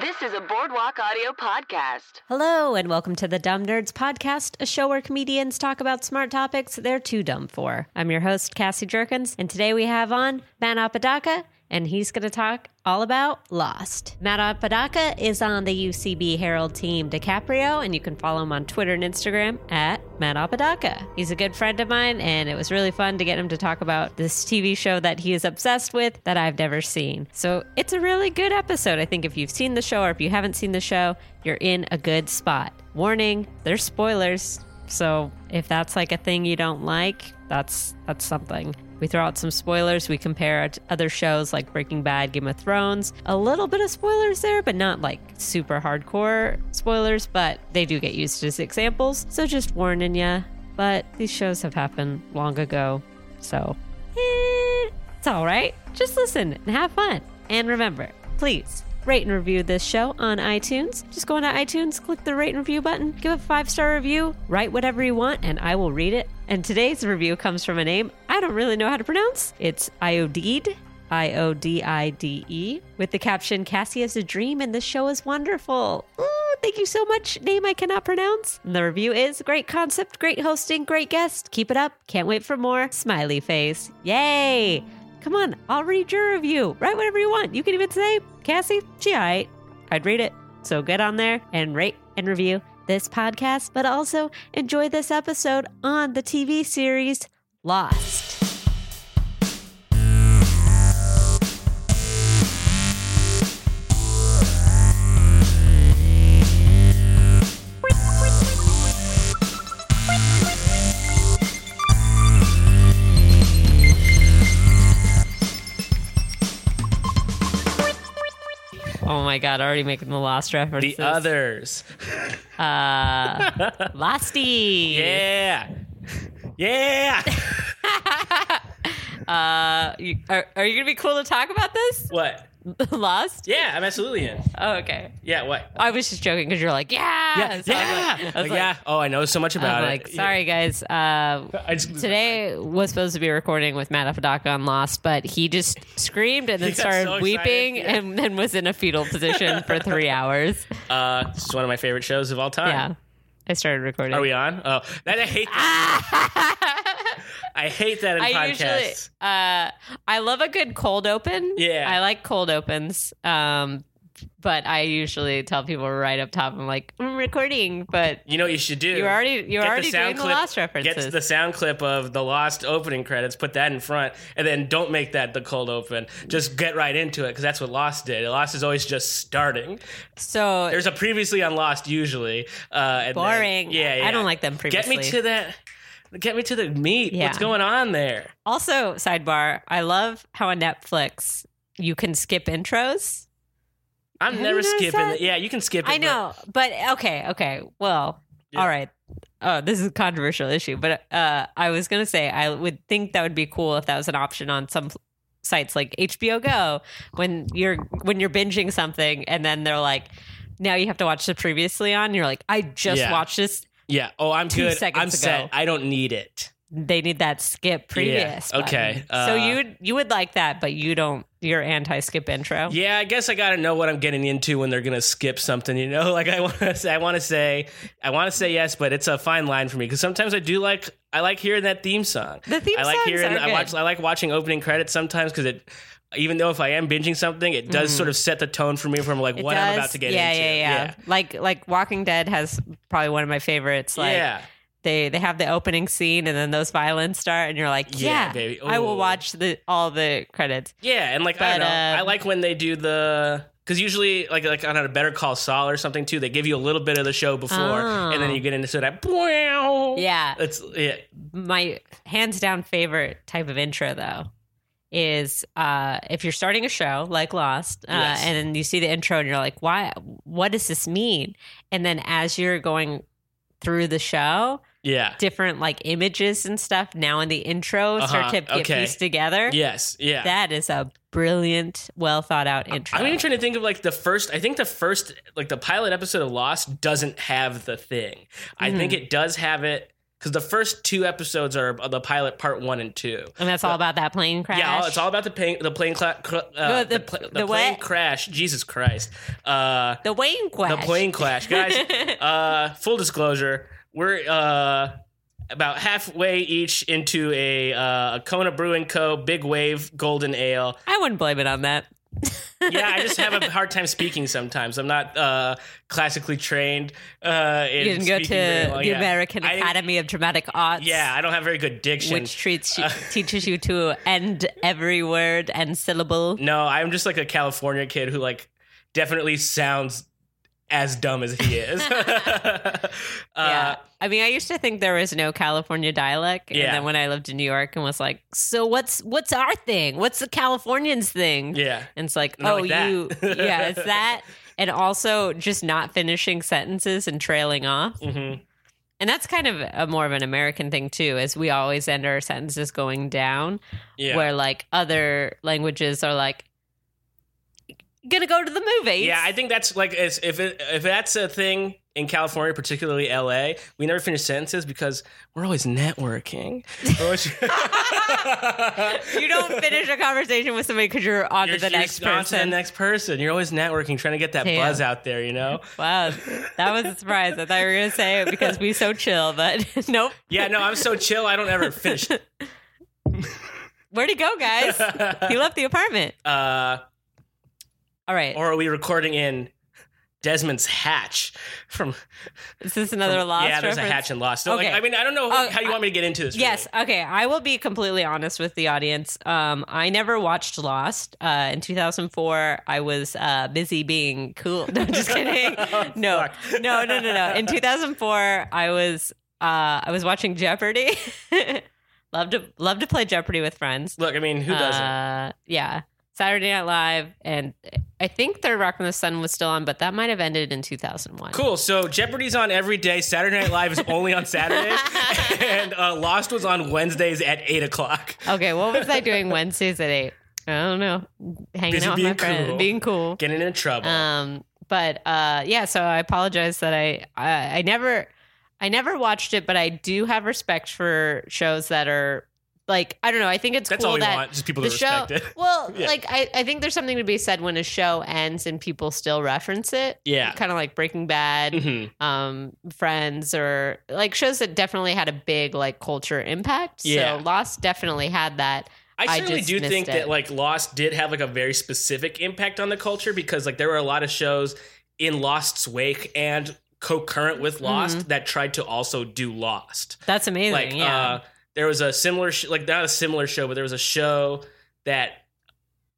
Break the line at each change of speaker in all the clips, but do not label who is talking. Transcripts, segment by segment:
This is a Boardwalk Audio podcast.
Hello, and welcome to the Dumb Nerds Podcast, a show where comedians talk about smart topics they're too dumb for. I'm your host, Cassi Jerkins, and today we have on Matt Apodaca, and he's going to talk all about Lost. Matt Apodaca is on the UCB Herald team DiCaprio, and you can follow him on Twitter and Instagram at Matt Apodaca. He's a good friend of mine, and it was really fun to get him to talk about this TV show that he is obsessed with that I've never seen. So it's a really good episode. I think if you've seen the show or if you haven't seen the show, you're in a good spot. Warning, there's spoilers. So if that's like a thing you don't like, that's that's something. We throw out some spoilers. We compare it to other shows like Breaking Bad, Game of Thrones. A little bit of spoilers there, but not like super hardcore spoilers, but they do get used as examples. So just warning ya. But these shows have happened long ago. So it's all right. Just listen and have fun. And remember, please rate and review this show on iTunes. Just go into iTunes, click the rate and review button, give a five star review, write whatever you want, and I will read it. And today's review comes from a name I don't really know how to pronounce. It's Iodide. I O D I D E, with the caption Cassi has a dream and this show is wonderful. Ooh, thank you so much. Name I cannot pronounce. And the review is great concept, great hosting, great guest. Keep it up. Can't wait for more. Smiley face. Yay. Come on, I'll read your review. Write whatever you want. You can even say, Cassi, she. I'd read it. So get on there and rate and review this podcast, but also enjoy this episode on the TV series Lost. My god, already making the Lost references.
The others.
Uh, Losty.
Yeah. Yeah.
Uh, you, are, are you gonna be cool to talk about this?
what?
Lost?
Yeah, I'm absolutely in.
Oh, okay.
Yeah, what?
I was just joking because you're like, yeah,
Yeah.
So
yeah.
like- I was
Like,
like-
yeah. Oh, I know so much about it.
like, sorry guys. Uh,
I just,
today was supposed to be recording with Matt Apodaca on Lost, but he just screamed and then
He got
started
so excited,
weeping
yeah.
and then was in a fetal position for three hours.
Uh, this is one of my favorite shows of all time.
Yeah, I started recording.
Are we on? Oh, that I hate. I hate that in
I
podcasts.
usually, uh, I love a good cold open.
Yeah.
I like cold opens. Um, but I usually tell people right up top, I'm like, I'm recording, but
you know what you should do?
you're already you're already doing the Lost references.
Get the sound clip of the Lost opening credits, put that in front, and then don't make that the cold open. Just get right into it because that's what Lost did. Lost is always just starting.
so
There's a previously on Lost usually. Uh, and then-
boring.
yeah, yeah.
I don't like them previously.
Get me to that. Get me to the meat.
Yeah.
What's going on there?
Also, sidebar, I love how on Netflix you can skip intros.
I'm
Have
never skipping.
that?
Yeah, you can skip it.
I know, but okay, okay. Well,
Yeah.
all right. Oh, this is a controversial issue, but uh, I was gonna say I would think that would be cool if that was an option on some sites like HBO Go when you're when you're binging something and then they're like, now you have to watch the previously on. You're like, I just
Yeah.
watched this.
Yeah. Oh, I'm
Two
good.
seconds
I'm
ago.
set. I don't need it.
They need that skip previous.
Yeah, okay.
button. so
Uh,
you would you would like that, but you don't. You're anti skip intro.
Yeah, I guess I got to know what I'm getting into when they're gonna skip something. You know, like I want to say, I want to say, I want to say yes, but it's a fine line for me because sometimes I do like, I like hearing that theme song.
The theme
I like hearing, I watch. I like watching opening credits sometimes because it. Even though if I am binging something, it does sort of set the tone for me from like
Mm. It
what I'm about to get
yeah,
into.
Yeah, yeah, yeah. Like like Walking Dead has probably one of my favorites. Like
yeah.
they they have the opening scene and then those violins start and you're like,
Yeah,
yeah,
baby.
I will watch the all the credits.
Yeah, and like I
But,
don't know,
uh,
I like when they do the because usually like like on a Better Call Saul or something too, they give you a little bit of the show before, and then
Oh.
you get into that.
Yeah.
it's yeah,
My hands down favorite type of intro though is uh if you're starting a show like Lost uh,
Yes.
and then you see the intro and you're like, why what does this mean? And then as you're going through the show,
yeah,
different like images and stuff now in the intro
Uh-huh,
start to get
okay.
pieced together.
yes, yeah.
That is a brilliant, well thought out intro.
I'm even trying to think of like the first. I think the first, like the pilot episode of Lost doesn't have the thing. I
Mm-hmm.
think it does have it because the first two episodes are the pilot part one and two.
And that's all about that plane crash.
Yeah, it's all about the plane, the plane, cla- cr- uh,
The-
the, pl-
the
the plane
what?
crash. Jesus Christ, uh,
the Wayne crash.
the plane crash, guys. uh, full disclosure, we're uh, about halfway each into a, uh, a Kona Brewing Co. Big Wave Golden Ale.
I wouldn't blame it on that.
Yeah, I just have a hard time speaking sometimes. I'm not uh, classically trained. Uh, in
You didn't go to
well.
the
Yeah.
American
I
Academy of Dramatic Arts.
Yeah, I don't have very good diction.
Which treats you, teaches you to end every word and syllable.
No, I'm just like a California kid who like definitely sounds as dumb as he is. uh,
yeah. I mean, I used to think there was no California dialect, and then when I lived in New York and was like, "So what's what's our thing? What's the Californians thing?"
yeah.
And it's like,
Not
"Oh,
like
you, yeah, it's that." And also just not finishing sentences and trailing off.
hmm
And that's kind of a more of an American thing too, is we always end our sentences going down,
Yeah.
where like other languages are like, "Gonna go to the movies."
yeah, I think that's like if it, if that's a thing in California, particularly LA, we never finish sentences because we're always networking.
You don't finish a conversation with somebody because you're on
You're,
to the
you're
next
on to the
person.
next person. You're always networking, trying to get that
Damn.
buzz out there. You know?
Wow, that was a surprise. I thought you were gonna say it because we so chill, but nope.
Yeah. No, I'm so chill. I don't ever finish.
Where'd he go, guys? He left the apartment.
uh,
All right.
or are we recording in Desmond's hatch from?
Is this another lost
yeah, there's
reference?
a hatch in lost. So, like,
Okay.
I mean, I don't know
Oh,
how you want me to get into this.
Yes. Okay. I will be completely honest with the audience. Um, I never watched Lost. Uh, in 2004, I was uh, busy being cool. No, just kidding. no,
fuck.
no, no, no, no. In 2004, I was uh, I was watching Jeopardy. love to love to play Jeopardy with friends.
Look, I mean, who doesn't?
Uh, yeah. Saturday Night Live, and I think Third Rock from the Sun was still on, but that might have ended in 2001.
Cool. So Jeopardy's on every day. Saturday Night Live is only on Saturdays, and uh, Lost was on Wednesdays at eight o'clock.
Okay, what was I doing Wednesdays at eight? I don't know. Hanging
Busy
out with
being
my friends,
cool.
being cool.
Getting in trouble.
Um, but uh, yeah, so I apologize that I, I I never I never watched it, but I do have respect for shows that are like I don't know. I think it's
That's
cool
all we
that
want, just people
the
to
show.
respect it.
Well,
Yeah.
like I, I think there's something to be said when a show ends and people still reference it.
Yeah.
kind of like Breaking Bad,
hmm
um, Friends, or like shows that definitely had a big like culture impact.
Yeah.
So Lost definitely had that.
I
I
certainly
just
do
missed
think
it.
that like Lost did have like a very specific impact on the culture because like there were a lot of shows in Lost's wake and co-current with Lost
Mm-hmm.
that tried to also do Lost.
That's amazing.
like
yeah.
uh there was a similar sh- like not a similar show but there was a show that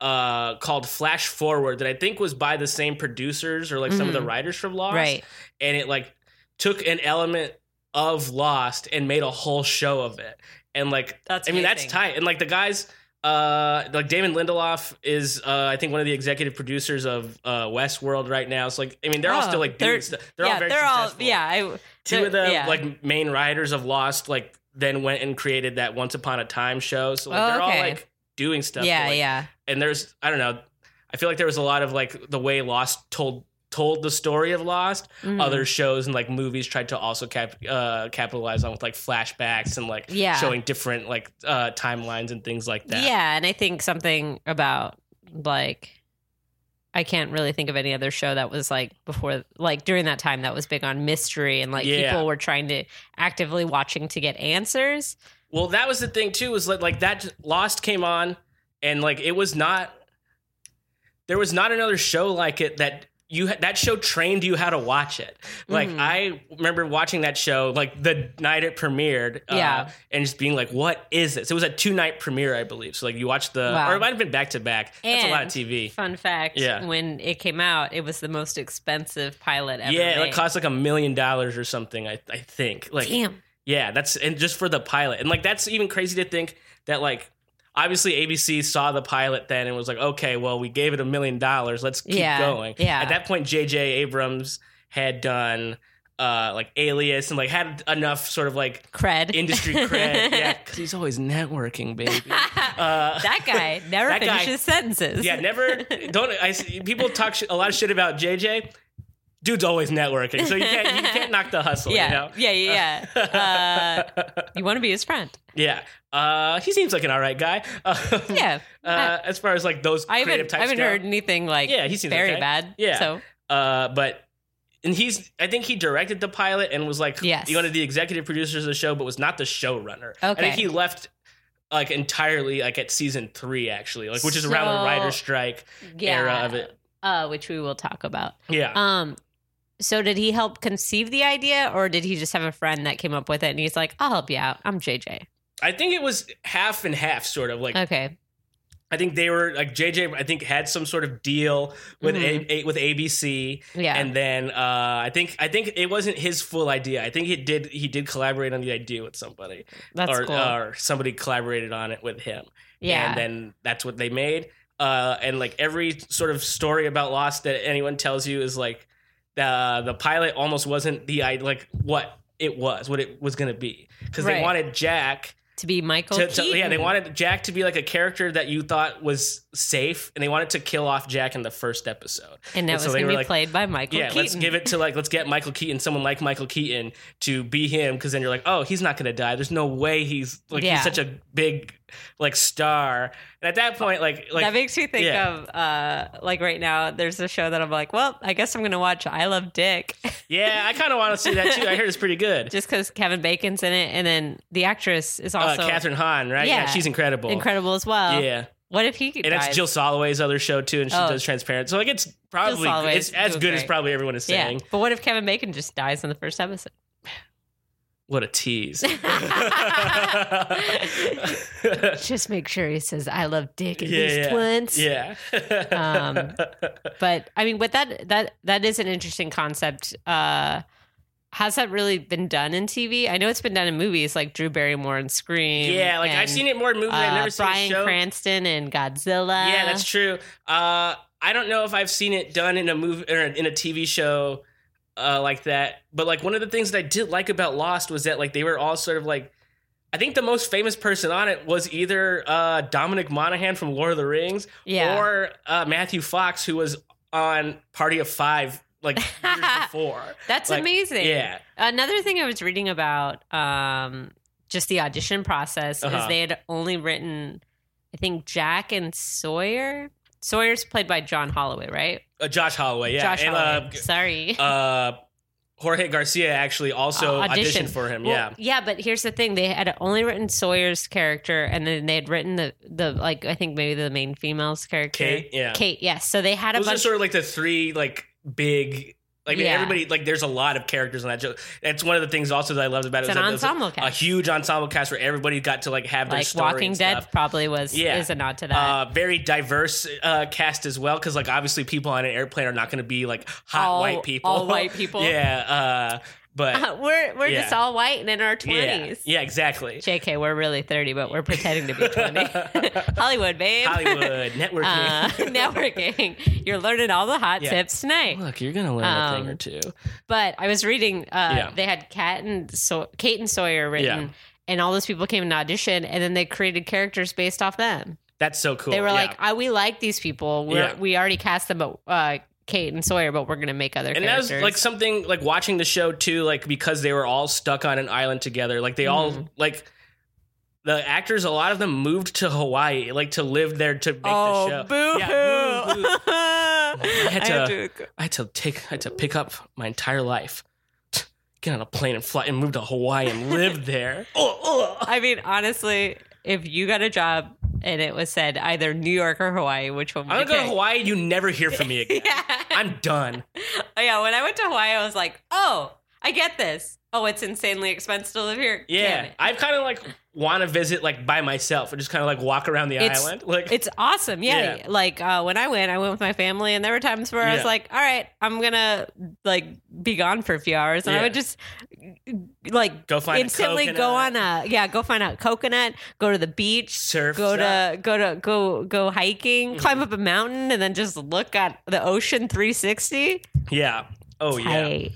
uh called flash forward that i think was by the same producers or like some of the
Mhm.
writers from lost
right.
and it like took an element of lost and made a whole show of it and like
That's
i mean that's tight and like the guys uh like Damon Lindelof is uh I think one of the executive producers of uh Westworld right now. So like I mean they're all
Oh,
still like
they're-
They're
yeah,
all very
they're all yeah. I,
2 of the
yeah.
like main writers of Lost like then went and created that Once Upon a Time show. So like
Oh,
they're
okay.
all like doing stuff.
yeah,
like,
yeah.
And there's I don't know. I feel like there was a lot of like the way Lost told told the story of Lost.
Mhm.
Other shows and like movies tried to also cap, uh, capitalize on with like flashbacks and like
Yeah.
showing different like uh, timelines and things like that.
Yeah, and I think something about like I can't really think of any other show that was like before like during that time that was big on mystery and like
Yeah.
people were trying to actively watching to get answers.
Well, that was the thing too. Was like, like that Lost came on, and like it was not. There was not another show like it that you that show trained you how to watch it. Like
Mhm.
I remember watching that show like the night it premiered, uh,
Yeah.
and just being like, "What is this?" It was a two night premiere, I believe. So like you watched the,
Wow.
or it might have been back to back. That's a lot of TV.
Fun fact,
Yeah.
when it came out, it was the most expensive pilot ever.
Yeah,
made.
it cost like a million dollars or something. I I think like
Damn.
Yeah, that's and just for the pilot. And like that's even crazy to think that like obviously ABC saw the pilot then and was like, okay, well, we gave it a million dollars. Let's keep
Yeah,
going.
yeah.
At that point, JJ Abrams had done uh like Alias and like had enough sort of like
Cred.
industry cred. yeah, because he's always networking, baby. Uh,
that guy never
That guy-
finishes sentences.
yeah, never. Don't I? see- People talk sh- a lot of shit about JJ. Dude's always networking, so you can't you can't knock the hustle.
yeah,
you know?
yeah, yeah, yeah. Uh, you want to be his friend?
yeah. Uh, he seems like an all right guy. Um,
Yeah.
Uh, as far as like those
I
creative
haven't, I haven't
go.
heard anything like
Yeah, he seems
very
okay.
bad.
Yeah.
So
Uh, but and he's I think he directed the pilot and was like
Yes.
one of the executive producers of the show, but was not the showrunner. I
Okay.
think he left like entirely like at season three actually, like which is around the
So-
writer strike
yeah,
era of it.
uh, which we will talk about.
Yeah.
Um, so did he help conceive the idea, or did he just have a friend that came up with it and he's like, "I'll help you out. I'm JJ."
I think it was half and half, sort of like
Okay.
I think they were like JJ. I think had some sort of deal with
Mhm.
a, a with ABC,
Yeah.
and then uh, I think I think it wasn't his full idea. I think he did he did collaborate on the idea with somebody,
That's
or
cool.
or somebody collaborated on it with him.
yeah.
and then that's what they made. Uh, and like every sort of story about Lost that anyone tells you is like the the pilot almost wasn't the like what it was, what it was going to be, because
Right.
they wanted Jack
to be Michael.
to, to- yeah, they wanted Jack to be like a character that you thought was safe, and they wanted to kill off Jack in the first episode.
and that
and so
was
they
going to
were
be
like,
played by Michael.
yeah,
Keaton.
let's give it to like let's get Michael Keaton, someone like Michael Keaton, to be him, because then you're like, oh, he's not going to die. There's no way he's like
Yeah.
he's such a big like star. And at that point, like like
that makes me think
yeah.
of uh like right now. There's a show that I'm like, well, I guess I'm going to watch I Love Dick
yeah, I kind of want to see that too. I heard it's pretty good.
just because Kevin Bacon's in it, and then the actress is
Uh,
also
Kathryn Hahn, right? Yeah,
Yeah.
she's incredible.
incredible as well.
Yeah,
What if he could?
and that's? Jill Soloway's other show too, and she
Oh.
does Transparent. So like, it's probably it's as good as probably everyone is
Yeah,
saying.
but what if Kevin Bacon just dies in the first episode?
What a tease.
Just make sure he says "I love Dick" at
Yeah,
least
yeah.
once.
yeah.
Um, But I mean, but that that that is an interesting concept. Uh, has that really been done in TV? I know it's been done in movies like Drew Barrymore and Scream.
yeah, like I've seen it more in movies. I've
uh,
never seen
Bryan
a show.
Cranston and Godzilla.
Yeah, that's true. Uh, I don't know if I've seen it done in a movie or in a TV show uh, like that. But like one of the things that I did like about Lost was that like they were all sort of like. I think the most famous person on it was either uh, Dominic Monaghan from Lord of the Rings
Yeah.
or uh, Matthew Fox, who was on Party of Five like years before.
That's
Like,
amazing.
Yeah.
Another thing I was reading about um, just the audition process
Uh-huh.
is they had only written, I think, Jack and Sawyer. Sawyer's played by John Holloway, right?
Uh, Josh Holloway, yeah.
Josh
and
Holloway. Sorry.
uh, uh, Jorge Garcia actually also
Uh,
auditioned for him.
Well,
yeah.
yeah, but here's the thing: they had only written Sawyer's character, and then they had written the the like I think maybe the main female's character,
Kate, yeah.
Kate. Yes, so they had a
Those are
bunch.
sort of like the three like big. Like
Yeah.
everybody like there's a lot of characters on that show. That's one of the things also that I loved about it.
It's an ensemble
a,
cast.
a huge ensemble cast where everybody got to like have their
like
story
Walking Dead probably was
Yeah.
is a nod to that.
Uh, very diverse uh, cast as well, because like obviously people on an airplane are not going to be like hot
All-
white people,
all white people.
yeah, uh, but
we're we're just all white and in our twenties.
yeah, exactly.
JK, we're really thirty, but we're pretending to be twenty. Hollywood, babe.
Hollywood networking.
Uh, networking. You're learning all the hot
Yeah.
tips tonight.
Look, you're gonna learn a thing
Um,
or two.
But I was reading. Uh,
Yeah.
They had Kat and so- Kate and Sawyer written,
Yeah.
and all those people came in audition, and then they created characters based off them.
That's so cool.
they were
yeah.
like, I, "We like these people. We're,
Yeah.
We already cast them, but uh, Kate and Sawyer, but we're going to make other
and that was like something like watching the show too, like because they were all stuck on an island together. Like they all
Mhm.
like the actors. A lot of them moved to Hawaii, like to live there to make
oh,
the show.
boo
Yeah,
hoo!
boo, boo.
I
had
had
to-
to-
I had to take, I had to pick up my entire life, get on a plane and fly and move to Hawaii and live there. Oh, oh.
I mean, honestly, if you got a job and it was said either New York or Hawaii, which one
I'm
you
gonna go to? Hawaii. You never hear from me again.
Yeah.
I'm done.
Oh, yeah, when I went to Hawaii, I was like, oh, I get this. Oh, it's insanely expensive to live here.
Yeah. I've kind of like want to visit like by myself and just kind of like walk around the
It's-
island. Like
It's awesome. Yeah.
Yeah.
Like uh, when I went, I went with my family, and there were times where I was like, all right, I'm going to like be gone for a few hours. And I would just like
Go find a
instantly go on a, yeah, go find a coconut, go to the beach,
surf.
go
stuff.
to go to go go hiking,
Mm-hmm.
climb up a mountain, and then just look at the ocean 360.
yeah. Oh yeah.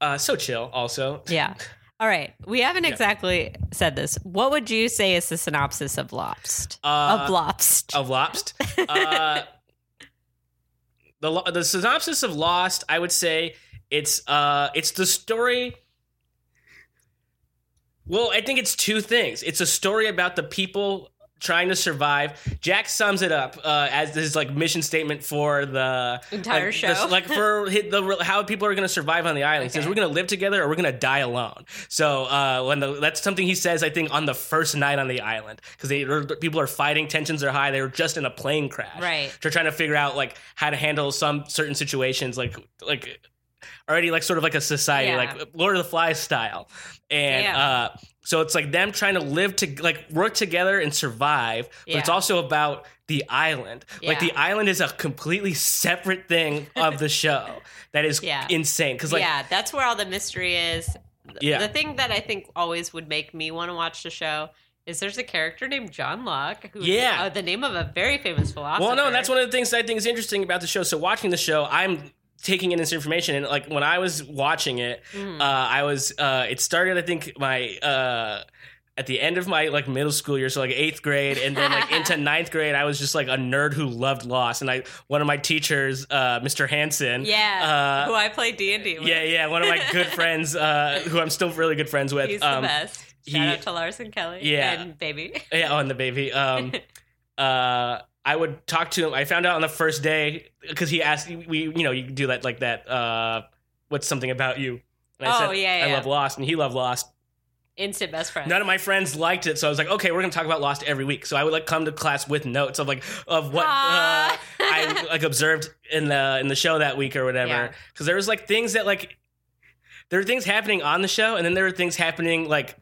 Uh, so chill. Also,
Yeah. All right. We haven't exactly said this. What would you say is the synopsis of Lost?
Uh,
of Lost.
of Lost. Uh, the the synopsis of Lost, I would say, It's uh it's the story Well, I think it's two things. It's a story about the people trying to survive. Jack sums it up uh, as his like mission statement for the
Entire
like,
show.
this- like for hit the how people are going to survive on the island. He says we're going to live together or we're going to die alone. So uh, when the, that's something he says, I think on the first night on the island because they people are fighting, tensions are high. They were just in a plane crash.
Right.
They're trying to figure out like how to handle some certain situations, like like already like sort of like a society,
Yeah.
like Lord of the Flies style, and
Damn.
uh, so it's like them trying to live to like work together and survive, but it's also about the island. Like the island is a completely separate thing of the show that is
Yeah.
insane. Because like
yeah, that's where all the mystery is.
Yeah.
The thing that I think always would make me want to watch the show is there's a character named John Locke who
Yeah.
uh, the name of a very famous philosopher.
Well, no, and that's one of the things that I think is interesting about the show. So watching the show, I'm taking in this information, and like when I was watching it,
Mhm.
uh, I was. Uh, it started, I think, my. Uh, at the end of my like middle school year, so like eighth grade, and then like into ninth grade, I was just like a nerd who loved Lost. And I, one of my teachers, uh, Mr. Hansen,
yeah,
uh,
who I play D and D with.
yeah, yeah, one of my good friends, uh, who I'm still really good friends with.
He's
um,
the best. Shout
he-
out to Larson Kelly.
Yeah.
and baby.
Yeah, on the baby. Um, uh, I would talk to him. I found out on the first day because he asked we, you know, you do that like that. Uh, what's something about you? And I
Oh, yeah,
I
yeah.
love Lost, and he loved Lost.
Instant best friend.
None of my friends liked it, so I was like, okay, we're gonna talk about Lost every week. So I would like come to class with notes of like of what uh, I like observed in the in the show that week or whatever.
Yeah.
Because there was like things that like there were things happening on the show, and then there were things happening like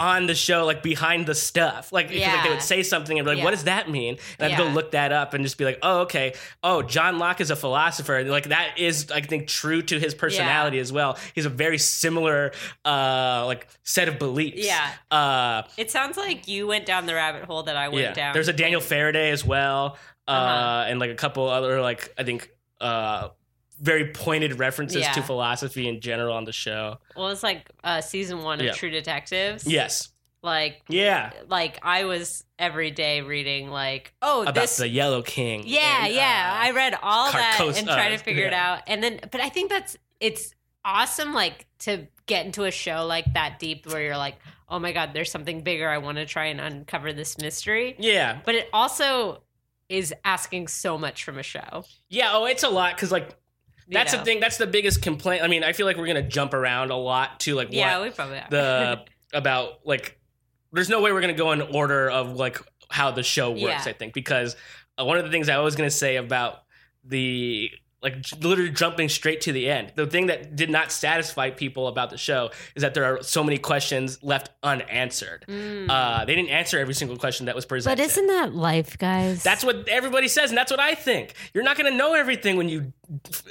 on the show, like behind the stuff. Like,
Yeah.
they would say something and be like,
Yeah.
"What does that mean?" And I'd go look that up and just be like, "Oh, okay. Oh, John Locke is a philosopher. Like that is, I think, true to his personality as well. He's a very similar, uh, like set of beliefs.
Yeah.
Uh,
It sounds like you went down the rabbit hole that I went
yeah.
down.
There's a Daniel Faraday as well, uh,
Uh-huh.
and like a couple other like I think uh, very pointed references to philosophy in general on the show.
Well, it's like uh, season one of
Yeah.
True Detectives.
Yes.
Like,
Yeah.
like I was every day reading like, oh,
About
this.
the Yellow King.
yeah,
and,
yeah.
uh,
I read all that and tried to
uh,
figure it out, and then, but I think that's it's awesome, like to get into a show like that deep where you're like, oh my god, there's something bigger. I want to try and uncover this mystery,
yeah.
but it also is asking so much from a show.
Yeah. Oh, it's a lot because like that's
know?
the thing. That's the biggest complaint. I mean, I feel like we're gonna jump around a lot to like
Yeah,
what
we probably are.
the about like. There's no way we're gonna go in order of like how the show works.
Yeah.
I think because uh, one of the things I was gonna say about the like j- literally jumping straight to the end. The thing that did not satisfy people about the show is that there are so many questions left unanswered.
Mm.
Uh, they didn't answer every single question that was presented.
but isn't that life, guys?
That's what everybody says, and that's what I think. You're not going to know everything when you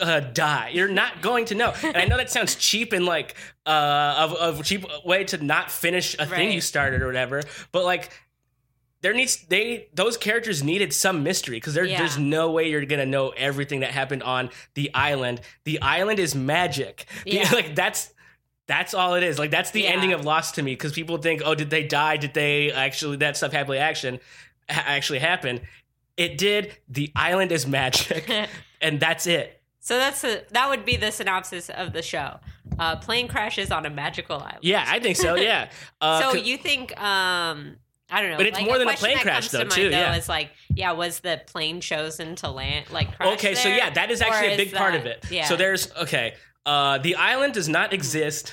uh, die. You're not going to know. And I know that sounds cheap and like uh, of of a cheap way to not finish a thing you started or whatever. But like, there needs they those characters needed some mystery because there,
Yeah.
there's no way you're gonna know everything that happened on the island. The island is magic. The-
Yeah.
like that's. That's all it is. Like that's the
Yeah.
ending of Lost to me because people think, oh, did they die? Did they actually that stuff happily action ha- actually happen? It did. The island is magic, and that's it.
So that's a, that would be the synopsis of the show. Uh, plane crashes on a magical island.
Yeah, I think so. Yeah. Uh,
so you think um I don't know.
But it's
like,
more than a plane crash,
comes to
though,
mind,
too, yeah.
Is like, yeah, was the plane chosen to land? Like,
okay, so yeah, that is
Or
actually a big part
that-
of it.
Yeah.
So there's okay. Uh, the island does not exist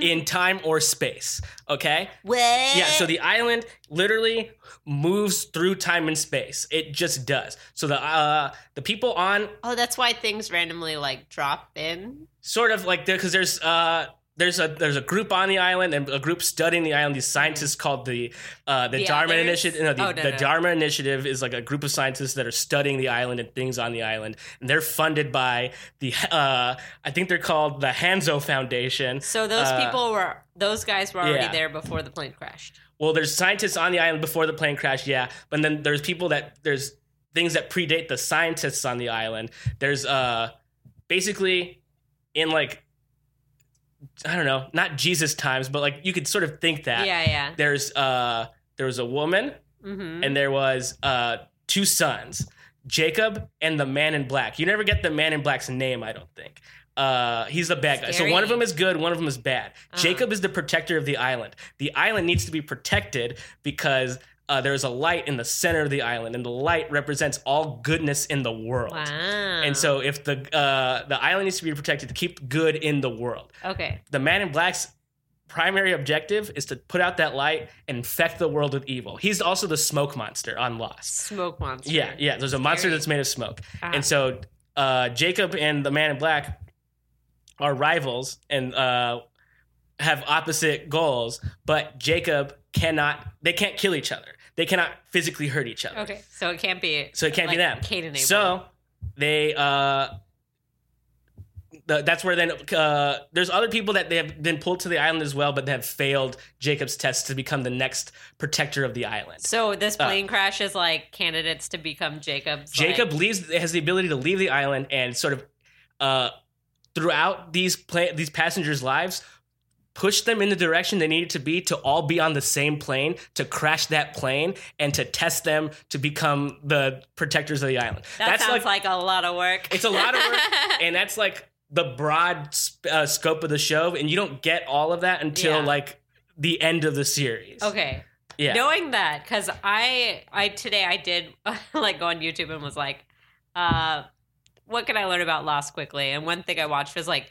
in time or space. Okay.
what?
Yeah, so the island literally moves through time and space. It just does. So the uh the people on
oh, that's why things randomly like drop in.
sort of like there because there's uh there's a there's a group on the island and a group studying the island. These scientists called the uh, the,
The
Dharma
others?
Initiative. No, the,
Oh, no,
the
no.
Dharma Initiative is like a group of scientists that are studying the island and things on the island, and they're funded by the uh, I think they're called the Hanso Foundation.
So those
Uh,
people were those guys were already
yeah.
there before the plane crashed.
Well, there's scientists on the island before the plane crashed, yeah. But then there's people that there's things that predate the scientists on the island. There's uh basically in like I don't know, not Jesus times, but like you could sort of think that.
Yeah, yeah.
There's uh there was a woman
Mm-hmm.
and there was uh two sons. Jacob and the man in black. You never get the man in black's name, I don't think. uh, he's the bad guy. So one of them is good, one of them is bad.
Uh-huh.
Jacob is the protector of the island. The island needs to be protected because uh, there's a light in the center of the island, and the light represents all goodness in the world.
Wow.
And so, if the uh, the island needs to be protected to keep good in the world,
okay.
the Man in Black's primary objective is to put out that light and infect the world with evil. He's also the smoke monster on Lost.
Smoke monster.
Yeah, yeah. There's a monster that's made of smoke,
Ah.
and so uh, Jacob and the Man in Black are rivals and uh, have opposite goals. But Jacob cannot. They can't kill each other. They cannot physically hurt each other.
Okay. So it can't be.
So it can't be them.
Cain and Abel.
So they uh the, that's where then uh, there's other people that they have been pulled to the island as well, but they have failed Jacob's test to become the next protector of the island.
So this
Uh,
plane crash is like candidates to become Jacob's.
Jacob
like-
leaves has the ability to leave the island and sort of uh, throughout these pla- these passengers' lives push them in the direction they needed to be to all be on the same plane to crash that plane and to test them to become the protectors of the island.
that sounds like, a lot of work.
It's a lot of work, and that's like the broad uh, scope of the show, and you don't get all of that until
Yeah.
like the end of the series.
okay.
yeah,
Knowing that, because I, I today I did like go on YouTube and was like, uh, what can I learn about Lost quickly? And one thing I watched was like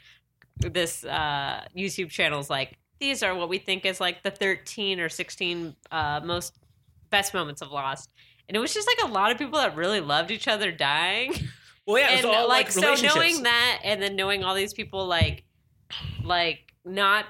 this uh, YouTube channel's like these are what we think is like the 13 or 16 uh, most best moments of Lost. And it was just like a lot of people that really loved each other dying.
well, yeah,
and
all
like,
like,
so knowing that and then knowing all these people like like not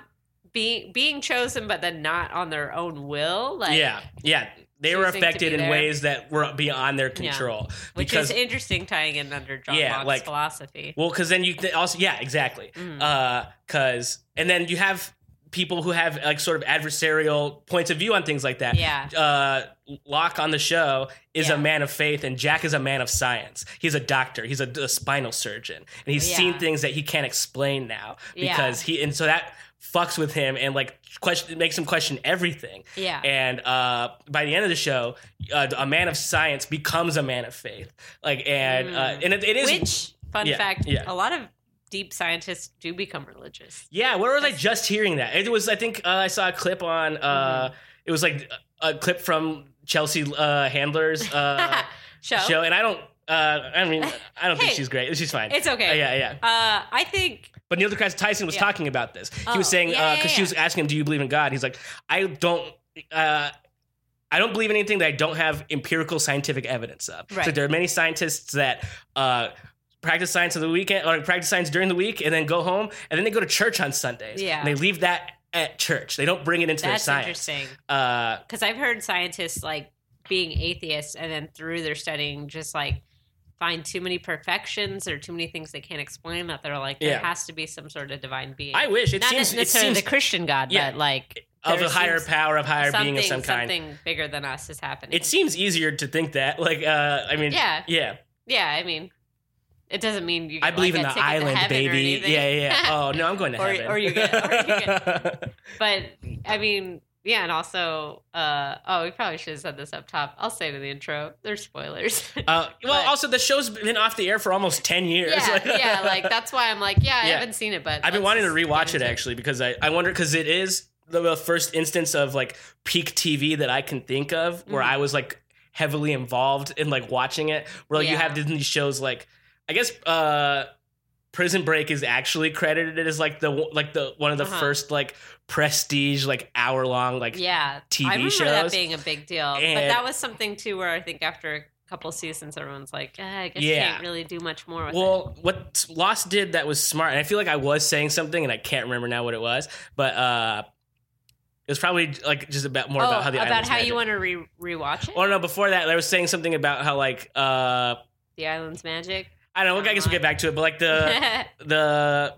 being being chosen but then not on their own will like
yeah, yeah, they were affected in
there.
ways that were beyond their
Yeah.
control.
which
because
is interesting tying in under John
Yeah,
Locke's
like-
philosophy.
well, because then you th- also yeah, exactly.
Mhm.
Uh, because and then you have people who have like sort of adversarial points of view on things like that.
yeah.
uh, Locke on the show is
Yeah.
a man of faith, and Jack is a man of science. He's a doctor. He's a, a spinal surgeon, and he's
Yeah.
seen things that he can't explain now
Yeah.
because he. And so that fucks with him and like question makes him question everything.
Yeah.
And uh, by the end of the show, uh, a man of science becomes a man of faith. Like and uh,
Mm.
and it, it is.
Which fun
yeah,
fact,
yeah.
a lot of deep scientists do become religious.
Yeah, where was I just hearing that? It was, I think, uh, I saw a clip on. Uh,
Mm-hmm.
It was like a clip from Chelsea uh, Handler's uh,
Show.
show, and I don't. Uh, I mean, I don't
Hey,
think she's great. She's fine.
It's okay.
Uh, yeah, yeah.
Uh, I think
But Neil deGrasse Tyson was
Yeah.
talking about this. He
Oh,
was saying because
yeah, yeah,
she was asking him, "Do you believe in God?" He's like, "I don't." Uh, I don't believe in anything that I don't have empirical scientific evidence of. So there are many scientists that uh, practice science on the weekend or practice science during the week and then go home and then they go to church on Sundays.
Yeah.
And they leave that at church. They don't bring it into
that's
their science.
interesting
Uh,
because I've heard scientists like being atheists and then through their studying just like find too many perfections or too many things they can't explain that they're like there
Yeah.
has to be some sort of divine being.
I wish it
Not
seems it
necessarily
seems
the Christian God,
Yeah.
but like
of a higher power, of higher being of some kind.
something bigger than us is happening.
It seems easier to think that. Like, uh, I mean,
Yeah.
yeah.
yeah, I mean, it doesn't mean you.
I believe
like,
in the island, baby. Yeah, yeah. yeah. Oh no, I'm going to
Or-
heaven.
or you get- or you But I mean, yeah, and also, uh, oh, we probably should have said this up top. I'll say it in the intro. There's spoilers.
Uh, well, also the show's been off the air for almost ten years.
yeah, yeah, like that's why I'm like, yeah, I haven't seen it, but
I've been wanting to rewatch it actually because I, I wonder because it is the, first instance of like peak TV that I can think of where
Mhm.
I was like heavily involved in like watching it. Where like, you have these shows like I guess uh, Prison Break is actually credited as like the like the one of the
Uh-huh.
first like prestige like hour long like
Yeah,
TV
I remember that
shows.
being a big deal, but that was something too where I think after a couple seasons, everyone's like, eh, I guess you
Yeah.
can't really do much more with it.
Well, what Lost did that was smart, and I feel like I was saying something, and I can't remember now what it was, but uh, it was probably like just about more
oh,
about how the
about how you want to re- rewatch it.
Oh no! Before that, I was saying something about how like uh,
the island's magic.
I don't know. I guess we'll get back to it, but like the the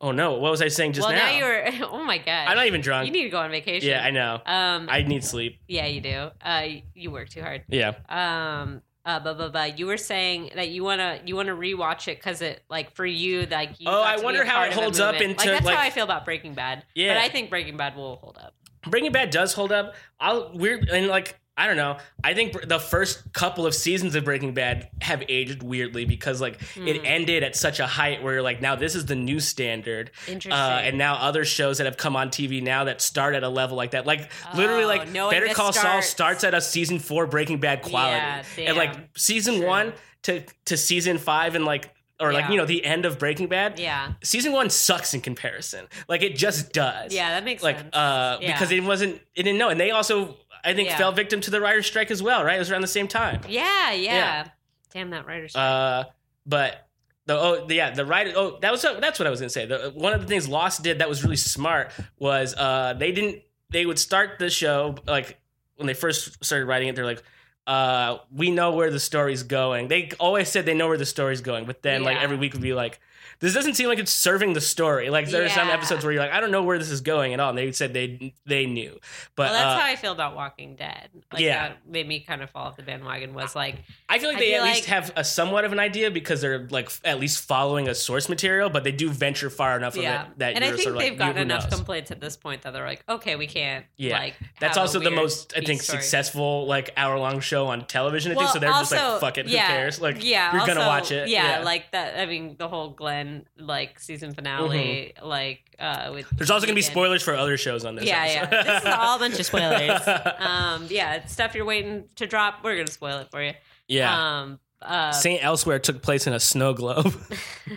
oh no, what was I saying just
well,
now?
now you're. Oh my god,
I'm not even drunk.
You need to go on vacation.
yeah, I know.
Um.
I need sleep.
yeah, you do. Uh, you work too hard.
Yeah.
Um. Uh, blah, blah, blah. You were saying that you wanna you wanna rewatch it because it like for you like. You
Oh, I wonder how it holds up into,
like that's
like-
how I feel about Breaking Bad.
Yeah.
but I think Breaking Bad will hold up.
Breaking Bad does hold up. I'll weird and like I don't know. I think the first couple of seasons of Breaking Bad have aged weirdly because like it
Hmm.
ended at such a height where you're like now this is the new standard.
Interesting.
Uh, and now other shows that have come on TV now that start at a level like that, like literally,
Oh,
like Better Call Saul
starts.
starts at a season four Breaking Bad quality,
Yeah,
and like season
True.
one to to season five, and like or like you know the end of Breaking Bad.
yeah.
Season one sucks in comparison. Like it just does.
Yeah, that makes
like
sense.
uh
Yeah.
because it wasn't it didn't know, and they also I think
Yeah.
fell victim to the writer's strike as well. Right, it was around the same time.
Yeah, yeah.
Yeah.
Damn that writer's strike.
Uh, but the oh the, yeah the writer oh that was that's what I was gonna say. The, one of the things Lost did that was really smart was uh they didn't they would start the show like when they first started writing it they're like uh we know where the story's going. They always said they know where the story's going, but then like every week would be like. This doesn't seem like it's serving the story. Like there are some episodes where you're like, I don't know where this is going at all. And they said they they knew, but
well, that's
uh,
how I feel about Walking Dead. Like,
Yeah.
that made me kind of fall off the bandwagon. Was like,
I feel like
I
they
feel
at least have a somewhat of an idea because they're like f- at least following a source material, but they do venture far enough
yeah,
of it that
and I think
sort of
they've
like,
gotten enough
knows?
complaints at this point that they're like, okay, we can't.
Yeah.
like
That's also the most I think
story.
successful like hour long show on television. I think
Well,
so. They're just like fuck it,
yeah,
who cares? Like
yeah,
you're gonna watch it.
Yeah, like that. I mean, the whole Glenn like season finale, like uh, with
there's also gonna be spoilers for other shows on this.
Yeah, yeah. This is all a bunch of spoilers. um, yeah, it's stuff you're waiting to drop. We're gonna spoil it for you.
yeah.
Um, uh,
Saint Elsewhere took place in a snow globe.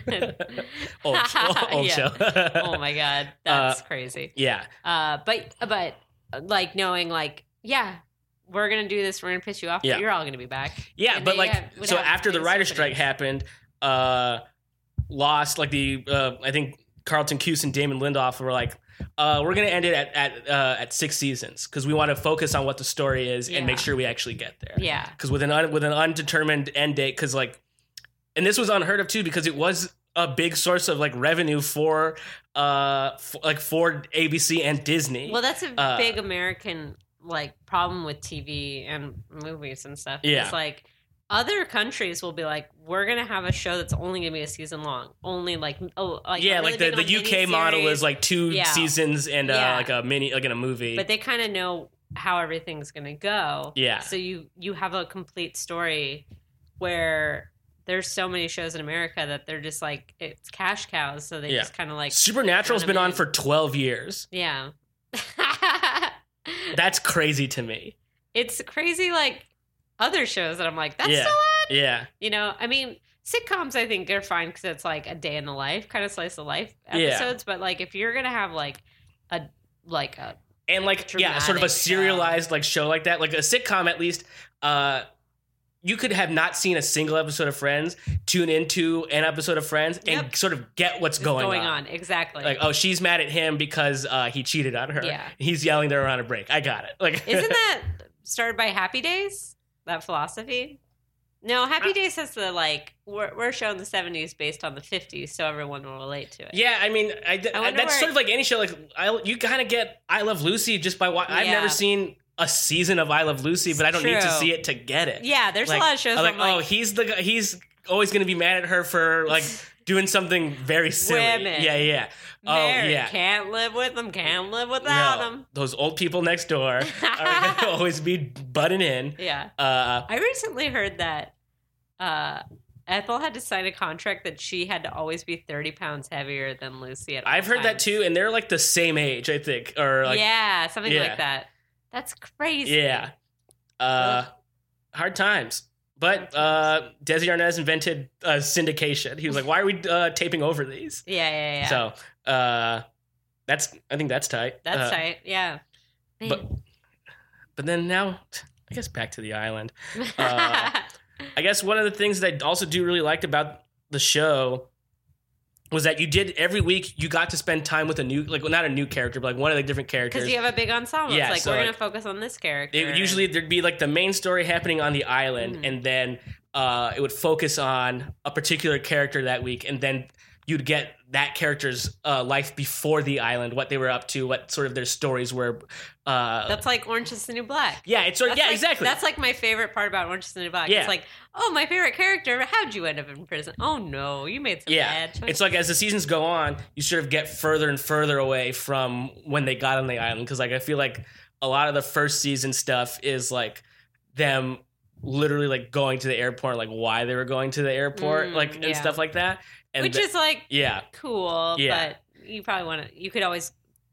old old show.
oh my god, that's crazy.
yeah.
Uh, but but like knowing like yeah, we're gonna do this. We're gonna piss you off.
Yeah.
But you're all gonna be back.
Yeah,
And
but like
have-
so after the
great
writer's strike happened, uh lost like the uh I think Carlton Cuse and Damon Lindelof were like, uh, we're gonna end it at at uh, at six seasons because we want to focus on what the story is and make sure we actually get there.
Yeah.
Because with an un, with an undetermined end date, because like, and this was unheard of too because it was a big source of like revenue for uh f- like for ABC and Disney.
Well, that's a
Uh,
big American like problem with TV and movies and stuff.
Yeah.
It's like other countries will be like, we're gonna have a show that's only gonna be a season long, only like oh, like
yeah,
really
like the, the UK model is like two
Yeah.
seasons and uh, like a mini like in a movie.
but they kind of know how everything's gonna go.
Yeah.
So you you have a complete story where there's so many shows in America that they're just like it's cash cows, so they
Yeah.
just kind of like
Supernatural's been on for 12 years.
yeah.
That's crazy to me.
it's crazy like other shows that I'm like that's
Yeah.
still on.
Yeah.
You know, I mean, sitcoms I think are fine because it's like a day in the life, kind of slice of life
Yeah.
episodes. But like if you're gonna have like a like a
And like yeah, sort of a
show.
serialized like show like that, like a sitcom at least uh you could have not seen a single episode of Friends, tune into an episode of Friends and
Yep.
sort of get what's
is
going, on.
exactly.
Like, oh, she's mad at him because uh, he cheated on her.
Yeah.
He's yelling there around a break. I got it. Like
Isn't that started by Happy Days? That philosophy? No, Happy uh, Days has the like we're we're showing the seventies based on the fifties, so everyone will relate to it.
Yeah, I mean, I,
I wonder
that's sort of like any show. Like, I, you kind of get I Love Lucy just by watching. I've never seen a season of I Love Lucy, but I don't need to see it to get it.
Yeah, there's
like,
a lot of shows where
like, oh, he's the he's always going to be mad at her for like doing something very silly.
Women.
Yeah, yeah. Oh, yeah.
can't live with them, can't live without
No,
them.
those old people next door are going to always be butting in.
Yeah.
Uh,
I recently heard that uh, Ethel had to sign a contract that she had to always be 30 pounds heavier than Lucy at all
I've heard that too, and they're like the same age, I think, or like
yeah, something
yeah.
like that. That's crazy.
Yeah. Uh, hard times. But uh, Desi Arnaz invented uh, syndication. He was like, "Why are we uh, taping over these?"
Yeah, yeah, yeah.
So uh, that's I think that's tight.
That's
Uh,
tight. Yeah.
but- But then now, I guess back to the island. uh, I guess one of the things that I also do really liked about the show was that you did every week. You got to spend time with a new, like well, not a new character, but like one of the different characters.
Because you have a big ensemble.
Yeah,
it's like
so,
we're
like,
gonna focus on this character.
It, usually there'd be like the main story happening on the island,
Mhm.
and then uh, it would focus on a particular character that week, and then you'd get that character's uh, life before the island, what they were up to, what sort of their stories were. Uh,
That's like Orange is the New Black.
yeah, it's sort
That's
yeah,
like-
exactly.
That's like my favorite part about Orange is the New Black.
Yeah.
It's like, oh, my favorite character. How'd you end up in prison? Oh no, you made some
yeah,
bad choices.
it's like as the seasons go on, you sort of get further and further away from when they got on the island because, like, I feel like a lot of the first season stuff is like them literally like going to the airport, like why they were going to the airport,
Mm,
like and
yeah.
stuff like that. And
Which is like
yeah,
cool,
Yeah.
but you probably want to. You could always.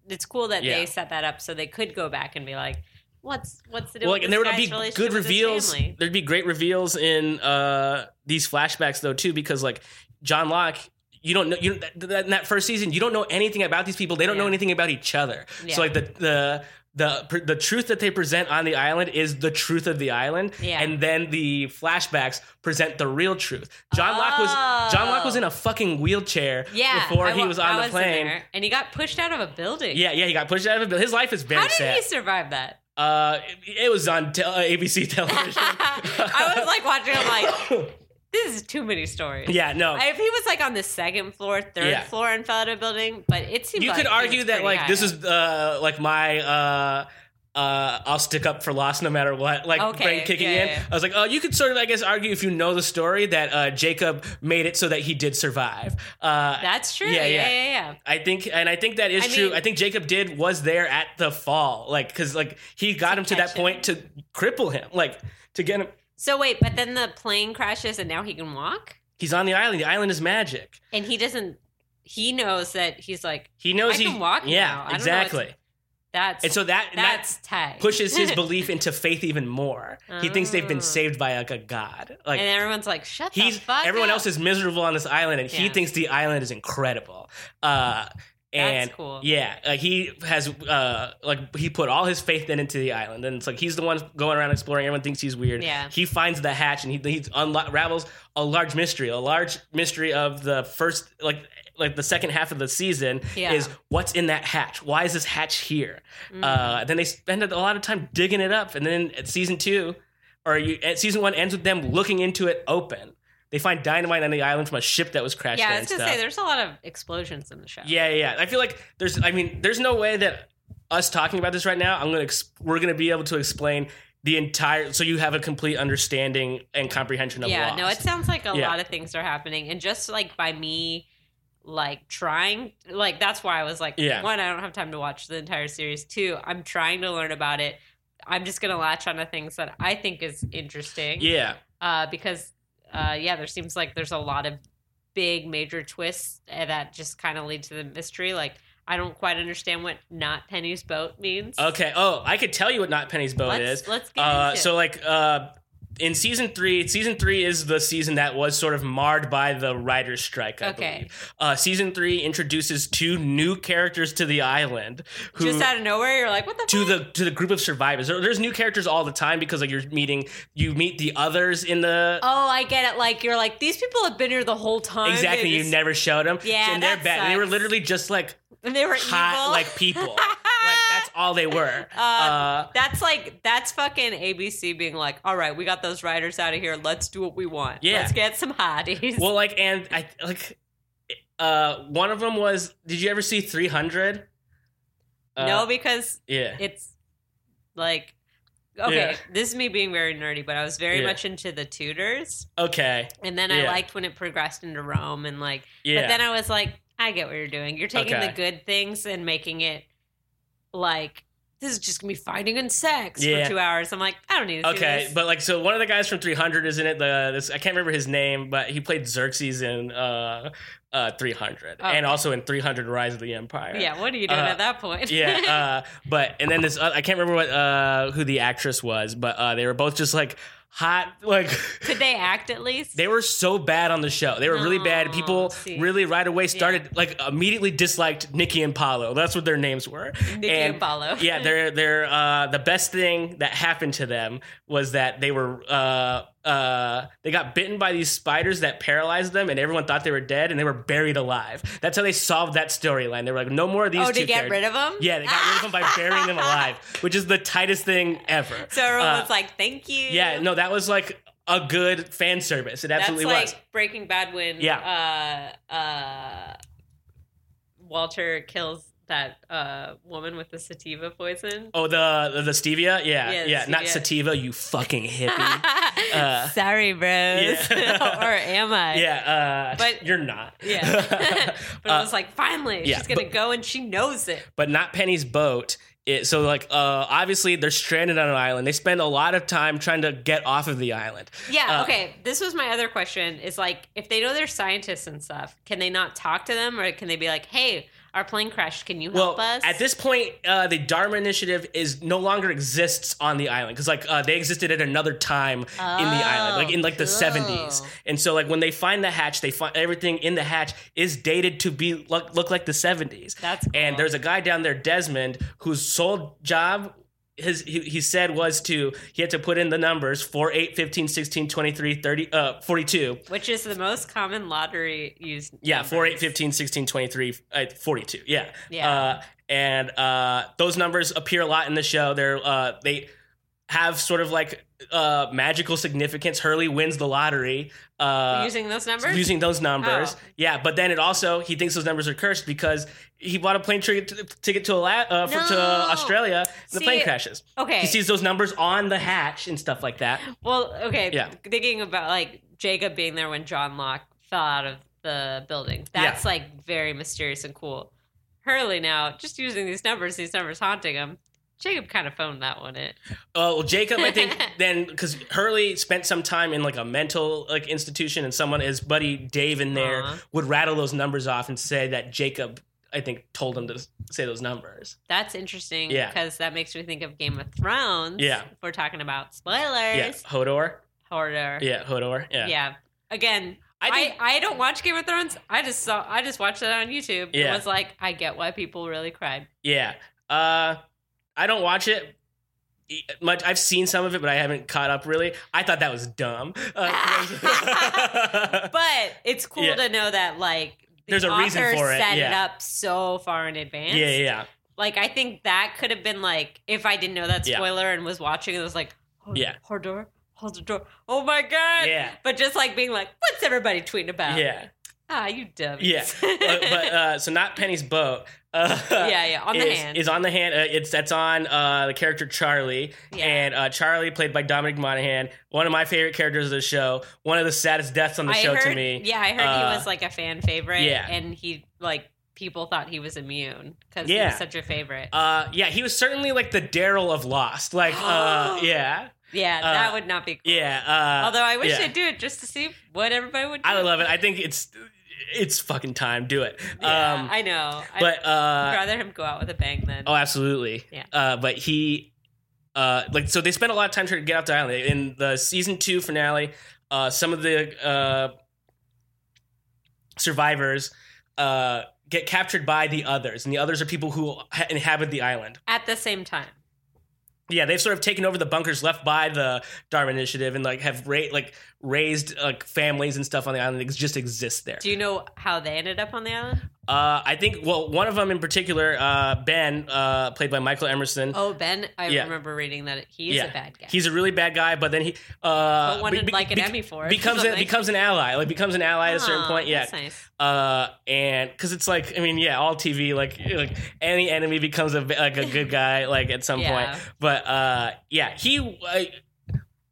It's cool that
Yeah.
they set that up so they could go back and be like, "What's what's the deal?"
well, like, and there would be good reveals. There'd be great reveals in uh these flashbacks though too, because like John Locke. You don't know you that, that, in that first season. You don't know anything about these people. They don't know anything about each other.
Yeah.
So like the the the the truth that they present on the island is the truth of the island,
Yeah.
and then the flashbacks present the real truth. John Locke was John Locke was in a fucking wheelchair
Yeah,
before
I
he
wa-
was
I
on the
in
plane.
there, and he got pushed out of a building.
Yeah, yeah, he got pushed out of a building. His life is very
How did
sad.
he survive that?
uh, it, it was on tel- uh, ABC television.
I was like watching. I'm like, this is too many stories.
yeah, no.
If he was like on the second floor, third
Yeah.
floor, and fell out of a building, but it seemed
you
like
could argue that like
high
this is uh like my uh uh I'll stick up for Lost no matter what like
Okay,
brain kicking
yeah,
in.
yeah.
I was like, oh, you could sort of I guess argue if you know the story that uh Jacob made it so that he did survive. Uh
That's true.
Yeah,
Yeah,
yeah.
yeah.
I think, and I think that is
I
true.
mean-
I think Jacob did was there at the fall, like because like he got him to that
catch
point to cripple him, like to get him.
So wait, but then the plane crashes, and now he can walk,
He's on the island. The island is magic.
and he doesn't. He knows that he's like
He knows he
can walk
Yeah,
now.
Exactly.
that's.
And so that that
that's tight.
pushes his belief into faith even more. He thinks they've been
Oh.
saved by like a god. Like
and everyone's like, "Shut
he's
the fuck
everyone
up.
else is miserable on this island, and he thinks the island is incredible. Uh, and
cool.
yeah, like he has uh, like he put all his faith then into the island, and it's like he's the one going around exploring. Everyone thinks he's weird.
Yeah.
he finds the hatch, and he he unravels a large mystery, a large mystery of the first like. Like the second half of the season
Yeah.
is what's in that hatch? Why is this hatch here?
Mm.
Uh, then they spend a lot of time digging it up, and then at season two, or you, at season one ends with them looking into it open. They find dynamite on the island from a ship that was crashed.
yeah, I was gonna say there's a lot of explosions in the show.
Yeah, yeah. yeah. I feel like there's. I mean, there's no way that us talking about this right now. I'm gonna. Ex- we're gonna be able to explain the entire. So you have a complete understanding and comprehension of.
yeah
Lost.
no it sounds like a
Yeah.
lot of things are happening and just like by me like trying like that's why i was like
Yeah.
one i don't have time to watch the entire series two i'm trying to learn about it i'm just gonna latch on to things that i think is interesting
Yeah,
uh because uh yeah there seems like there's a lot of big major twists uh, that just kind of lead to the mystery like i don't quite understand what not penny's boat means
Okay. Oh, I could tell you what Not Penny's boat
let's,
is.
let's get
Uh,
into
so like uh, in season three, season three is the season that was sort of marred by the writer's strike. I
Okay.
believe. Uh, season three introduces two new characters to the island. Who,
just out of nowhere you're like what the
to
fuck?
the to the group of survivors. There- there's new characters all the time because like you're meeting you meet the others in the
Oh, I get it. Like you're like these people have been here the whole time.
exactly you never showed them.
Yeah,
and they're bad. And they were literally just like
and they were
hot
evil.
like people. that's all they were. Uh,
that's like that's fucking ABC being like, all right, we got those writers out of here. Let's do what we want.
Yeah.
let's get some hotties.
well, like and I like uh one of them was. Did you ever see 300? Uh,
no, because
Yeah.
it's like okay,
Yeah.
this is me being very nerdy, but I was very
Yeah.
much into the Tudors,
Okay.
and then I
Yeah.
liked when it progressed into Rome, and like,
Yeah.
but then I was like, I get what you're doing. You're taking
Okay.
the good things and making it like this is just gonna be fighting and sex
Yeah.
for two hours. I'm like, I don't need to.
Okay,
see this.
but like, so one of the guys from 300 is in it. The this I can't remember his name, but he played Xerxes in uh, uh, 300,
Okay.
and also in 300: Rise of the Empire.
yeah, what are you doing
Uh,
at that point?
yeah. Uh, but and then this uh, I can't remember what uh, who the actress was, but uh, they were both just like hot. Like
Could they act at least?
they were so bad on the show. They were really bad.
Oh,
People
see.
really right away started like immediately disliked Nikki and Paulo. That's what their names were.
Nikki and Paulo.
yeah, they're they're uh, the best thing that happened to them was that they were uh, uh, they got bitten by these spiders that paralyzed them, and everyone thought they were dead, and they were buried alive. That's how they solved that storyline. They were like, no more of these.
oh,
two
to get
characters.
rid of them?
Yeah, they got rid of them by burying them alive, which is the tightest thing ever.
So everyone
Uh,
was like, "Thank you."
yeah, no, that was like a good fan service. It absolutely
that's
absolutely
like
was.
Breaking Bad when
Yeah.
uh, uh, Walter kills that uh, woman with the sativa poison.
Oh, the the, the stevia, yeah,
Yeah,
yeah,
the
not sativa, you fucking hippie. uh,
Sorry, bros.
yeah.
or am I?
yeah, uh,
But-
you're not.
Yeah. but
Uh,
it was like, finally,
yeah,
she's gonna
but-
go and she knows it.
but not Penny's boat it, so like uh, obviously they're stranded on an island. They spend a lot of time trying to get off of the island.
Yeah,
Uh,
okay. This was my other question is like if they know they're scientists and stuff, can they not talk to them or can they be like, "Hey, our plane crashed. Can you help
Well,
us?"
at this point, uh, the Dharma Initiative is no longer exists on the island because like uh, they existed at another time in the island, like in like the
Oh,
seventies. And so like when they find the hatch, they find everything in the hatch is dated to be look, look like the seventies.
That's
and there's a guy down there, Desmond, whose sole job. His, he, he said was to he had to put in the numbers 4 8 15 16 23 30 uh 42
Which is the most common lottery used.
yeah,
numbers.
4, 8, 15, 16, 23, uh, 42. Yeah.
Yeah.
Uh, and uh, those numbers appear a lot in the show. They're, uh, they have sort of like uh, magical significance. Hurley wins the lottery. Uh,
using those numbers.
Using those numbers,
Oh.
yeah. But then it also he thinks those numbers are cursed because he bought a plane ticket ticket to, uh, for, to
No.
Australia. And the plane crashes.
okay.
He sees those numbers on the hatch and stuff like that.
Well, okay.
Yeah.
Thinking about like Jacob being there when John Locke fell out of the building. That's like very mysterious and cool. Hurley now, just using these numbers, these numbers haunting him. Jacob kind of phoned that one in.
Uh, well, Jacob, I think then because Hurley spent some time in like a mental like institution, and someone, his buddy Dave in there,
Aw.
would rattle those numbers off and say that Jacob, I think, told him to say those numbers.
That's interesting
Yeah.
because that makes me think of Game of Thrones.
Yeah.
If we're talking about spoilers.
Yeah, Hodor.
Hodor.
Yeah, Hodor. Yeah,
Yeah. Again,
I
I,
think
I, don't watch Game of Thrones. I just saw I just watched it on YouTube. It
Yeah.
was like, I get why people really cried.
yeah. Uh, I don't watch it. Much I've seen some of it, but I haven't caught up really. I thought that was dumb. Uh,
But it's cool
Yeah.
to know that like
There's a reason for it,
Set it up so far in advance.
yeah, yeah,
Like I think that could have been like if I didn't know that
Yeah.
spoiler and was watching, it was like, hold,
Yeah.
hold door, hold the door. Oh my god.
Yeah.
But just like being like, what's everybody tweeting about?
yeah,
Ah, you dumb.
yeah. but, but uh, so not Penny's boat. Uh,
yeah, yeah. On the
is,
hand.
is on the hand. Uh, it's that's on uh, the character Charlie,
Yeah.
and uh, Charlie played by Dominic Monaghan, one of my favorite characters of the show. One of the saddest deaths on the
I
show
heard,
to me.
Yeah, I heard
Uh,
he was like a fan favorite.
yeah.
And he like people thought he was immune because he was such a favorite.
Uh, yeah, he was certainly like the Daryl of Lost. Like, uh, yeah,
yeah,
uh,
that would not be cool.
yeah. Uh,
Although I wish
yeah.
they'd do it just to see what everybody would do.
I would love it. I think it's it's fucking time. Do it.
Yeah,
um,
I know.
but
I'd
uh,
rather him go out with a bang than.
Oh, absolutely.
Yeah.
Uh, but he, uh, like, so they spent a lot of time trying to get off the island. In the season two finale, uh, some of the uh, survivors uh, get captured by the others, and the others are people who ha- inhabit the island.
At the same time.
Yeah, they've sort of taken over the bunkers left by the Dharma Initiative, and like have ra- like raised like families and stuff on the island that just exist there.
Do you know how they ended up on the island?
Uh, I think well, one of them in particular, uh, Ben, uh, played by Michael Emerson.
Oh, Ben. I
Yeah.
remember reading that he's
yeah,
a bad guy.
He's a really bad guy, but then he uh,
But wanted,
be-
like, an
be-
Emmy for it
Becomes a, becomes an ally. Like becomes an ally at a certain point. Yeah.
That's nice.
Uh, and because it's like I mean, yeah, all TV like like any enemy becomes a like a good guy like at some
Yeah.
point. But uh, yeah, he.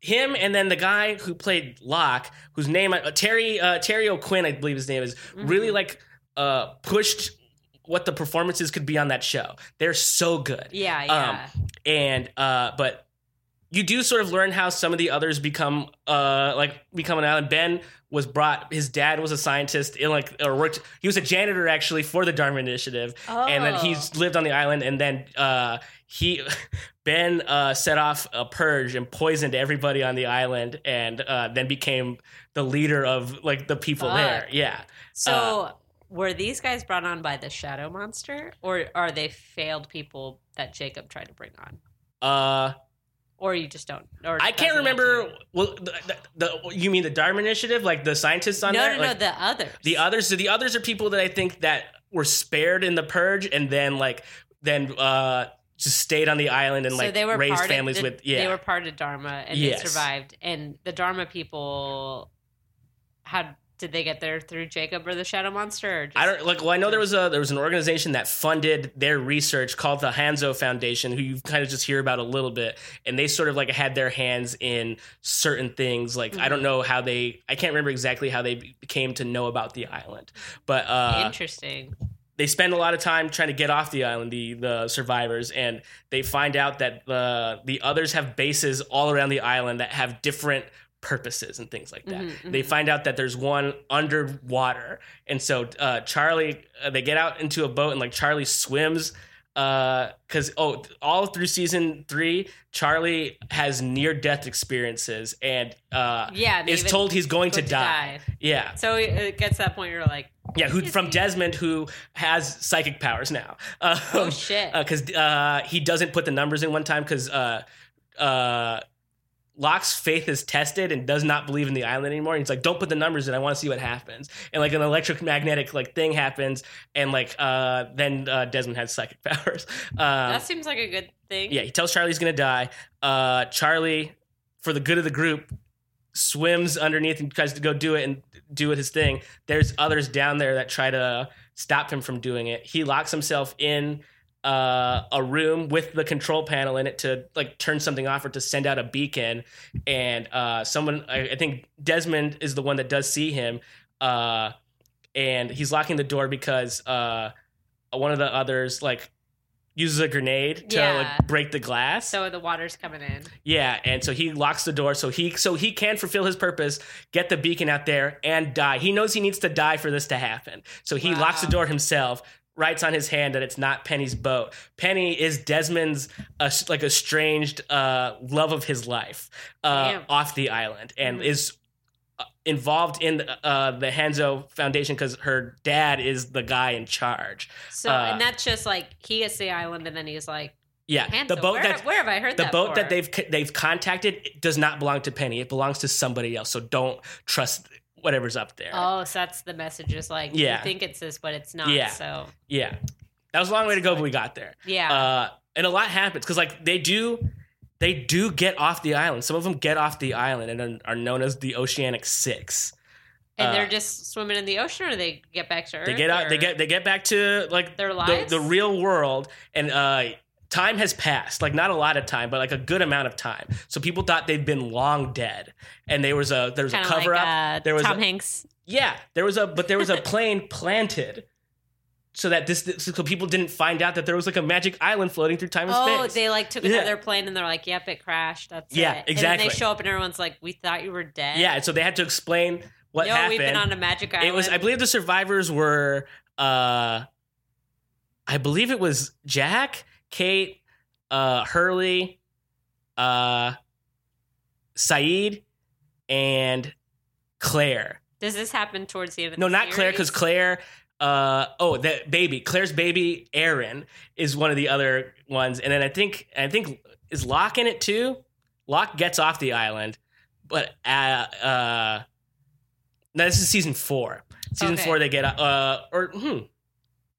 Him and then the guy who played Locke, whose name uh, Terry uh, Terry O'Quinn, I believe his name is, really
Mhm.
like uh, pushed what the performances could be on that show. They're so good
Yeah, yeah.
and uh but you do sort of learn how some of the others become uh like become an island ben was brought his dad was a scientist in like or worked he was a janitor actually for the dharma initiative and then
Oh.
he's lived on the island and then uh he ben uh set off a purge and poisoned everybody on the island and uh then became the leader of like the people
Fuck.
there yeah
so
uh,
were these guys brought on by the shadow monster, or are they failed people that Jacob tried to bring on?
uh
Or you just don't? Or
I can't
doesn't have to
remember. Well, the, the, the you mean the Dharma Initiative, like the scientists on
No,
there?
no, no.
Like,
The others.
the others. So the others are people that I think that were spared in the purge, and then like then uh just stayed on the island and
so
like
they were
raised families
the-
with yeah.
They were part of Dharma and
Yes.
they survived. And the Dharma people, how did they get there through Jacob or the Shadow Monster? Or just,
I don't like. Well, I know there was a there was an organization that funded their research called the Hanso Foundation, who you kind of just hear about a little bit, and they sort of like had their hands in certain things. Like I
Mm-hmm.
don't know how they, I can't remember exactly how they came to know about the island, but uh,
Interesting.
They spend a lot of time trying to get off the island, the the survivors, and they find out that the the others have bases all around the island that have different purposes and things like that.
Mhm,
They
mhm.
find out that there's one underwater, and so uh, Charlie uh, they get out into a boat and like Charlie swims because oh all through season three Charlie has near death experiences and uh,
Yeah,
is told he's going to
go
die. Yeah,
So it gets to that point. where You're like,
yeah. who from Desmond who has psychic powers now? Um,
oh shit.
because uh, he doesn't put the numbers in one time because uh, uh, Locke's faith is tested and does not believe in the island anymore. He's like, "Don't put the numbers in. I want to see what happens." And like an electromagnetic like thing happens, and like uh, then uh, Desmond has psychic powers. Um,
that seems like a good thing.
yeah, he tells Charlie he's gonna die. Uh, Charlie, for the good of the group, swims underneath and tries to go do it and do it his thing. There's others down there that try to stop him from doing it. He locks himself in uh, a room with the control panel in it to like turn something off or to send out a beacon. And uh, someone, I, I think Desmond is the one that does see him. Uh, and he's locking the door because uh, one of the others like uses a grenade to
Yeah.
like break the glass.
So the water's coming in.
Yeah, and so he locks the door so he so he can fulfill his purpose, get the beacon out there and die. He knows he needs to die for this to happen. So he
Wow.
locks the door himself, writes on his hand that it's not Penny's boat. Penny is Desmond's uh, like estranged uh, love of his life uh, off the island and
Mhm.
is uh, involved in uh, the Hanso Foundation cuz her dad is the guy in charge.
So
Uh,
and that's just like he gets the island, and then he's like,
Yeah,
Hanso,
the boat
where,
that
where have I heard
the
that
boat
for?
that they've they've contacted does not belong to Penny. It belongs to somebody else. So don't trust whatever's up there.
Oh, so that's the message. Is like,
Yeah.
you think it's this, but it's not.
Yeah.
So
yeah, that was a long way to go, but we got there.
yeah.
Uh, and a lot happens because like they do they do get off the island. Some of them get off the island and are, are known as the Oceanic Six.
and
uh,
they're just swimming in the ocean, or they get back to Earth.
They get out. They get they get back to like
Their
the,
lives?
the real world, and uh, time has passed. Like not a lot of time, but like a good amount of time. So people thought they'd been long dead, and there was a there was a
Kinda
cover
like,
up.
uh,
there was
Tom
a-
Hanks.
Yeah, there was a but there was a plane planted so that this so people didn't find out that there was like a magic island floating through time and
Oh,
space.
Oh, they like took
Yeah.
another plane and they're like, "Yep, it crashed." That's
Yeah,
it. And then they show up and everyone's like, "We thought you were dead."
yeah, and so they had to explain what
no,
happened.
we've been on a magic island.
it was I believe the survivors were uh I believe it was Jack, Kate, uh Hurley, uh Sayid and Claire.
Does this happen towards the end of
No,
the
not Claire, because? Claire. Uh, oh, that baby, Claire's baby, Aaron, is one of the other ones, and then I think I think is Locke in it too. Locke gets off the island, but uh, uh no, this is season four. Season
Okay.
four, they get uh, or hmm,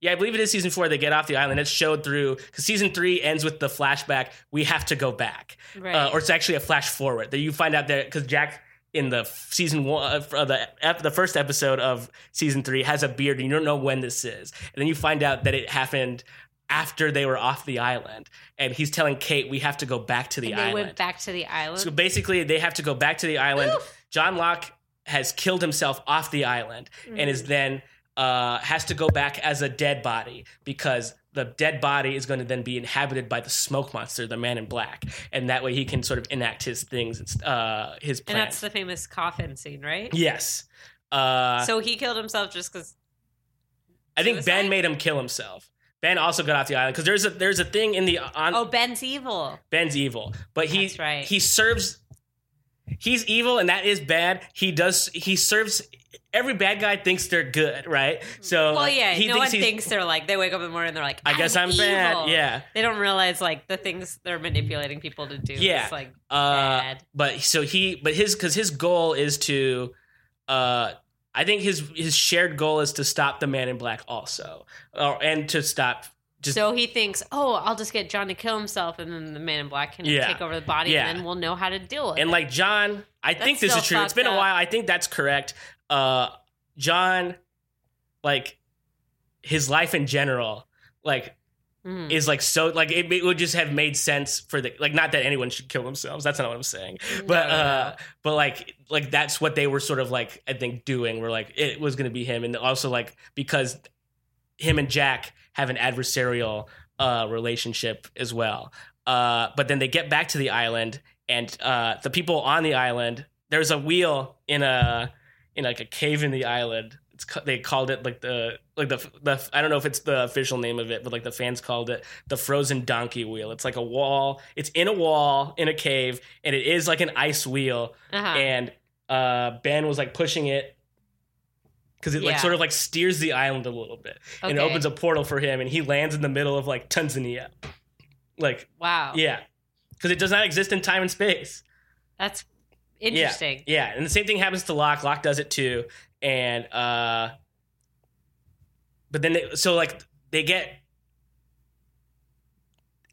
yeah, I believe it is season four. They get off the island. It's showed through because season three ends with the flashback. We have to go back
Right.
uh, or it's actually a flash forward that you find out that because Jack in the season one, uh, uh, the ep- the first episode of season three has a beard, and you don't know when this is, and then you find out that it happened after they were off the island, and he's telling Kate, "We have to go back to the
and they
island."
went back to the island.
so basically, they have to go back to the island. John Locke has killed himself off the island, and
Mm.
is then uh, has to go back as a dead body because the dead body is going to then be inhabited by the smoke monster, the man in black, and that way he can sort of enact his things, uh, his
and that's the famous coffin scene, right?
yes. Uh,
so he killed himself just because.
I think Ben made him kill himself. Ben also got off the island because there's a there's a thing in the on
Oh, Ben's evil.
Ben's evil, but he
That's right.
he serves. He's evil, and that is bad. He does. He serves. Every bad guy thinks they're good, right? So
Well, yeah.
he
no one thinks they're like they wake up in the morning and they're like,
I guess I'm bad. Yeah.
They don't realize like the things they're manipulating people to do.
Yeah.
Is, like
Uh,
bad.
but so he, but his, because his goal is to, uh, I think his his shared goal is to stop the Man in Black also, or and to stop just
so he thinks, oh, I'll just get John to kill himself, and then the Man in Black can
Yeah.
take over the body,
Yeah.
and then we'll know how to deal with
and
it.
like John, I think this is true. It's been a while. I think that's correct. Uh, John, like his life in general, like
Mhm.
is like so like it, it would just have made sense for the like not that anyone should kill themselves that's not what i'm saying but
No,
uh
no.
but like like that's what they were sort of like i think doing where like it was gonna be him and also like because him and Jack have an adversarial uh, relationship as well. Uh, but then they get back to the island, and uh, the people on the island. There's a wheel in a in like a cave in the island. It's they called it like the like the the I don't know if it's the official name of it, but like the fans called it the frozen donkey wheel. It's like a wall. It's in a wall in a cave, and it is like an ice wheel.
Uh-huh.
And uh, Ben was like pushing it because it like sort of like steers the island a little bit, and it opens a portal for him, and he lands in the middle of like Tanzania. Like
wow.
yeah, because it does not exist in time and space.
That's interesting.
Yeah, and the same thing happens to Locke. Locke does it too, and uh, but then they, so like they get.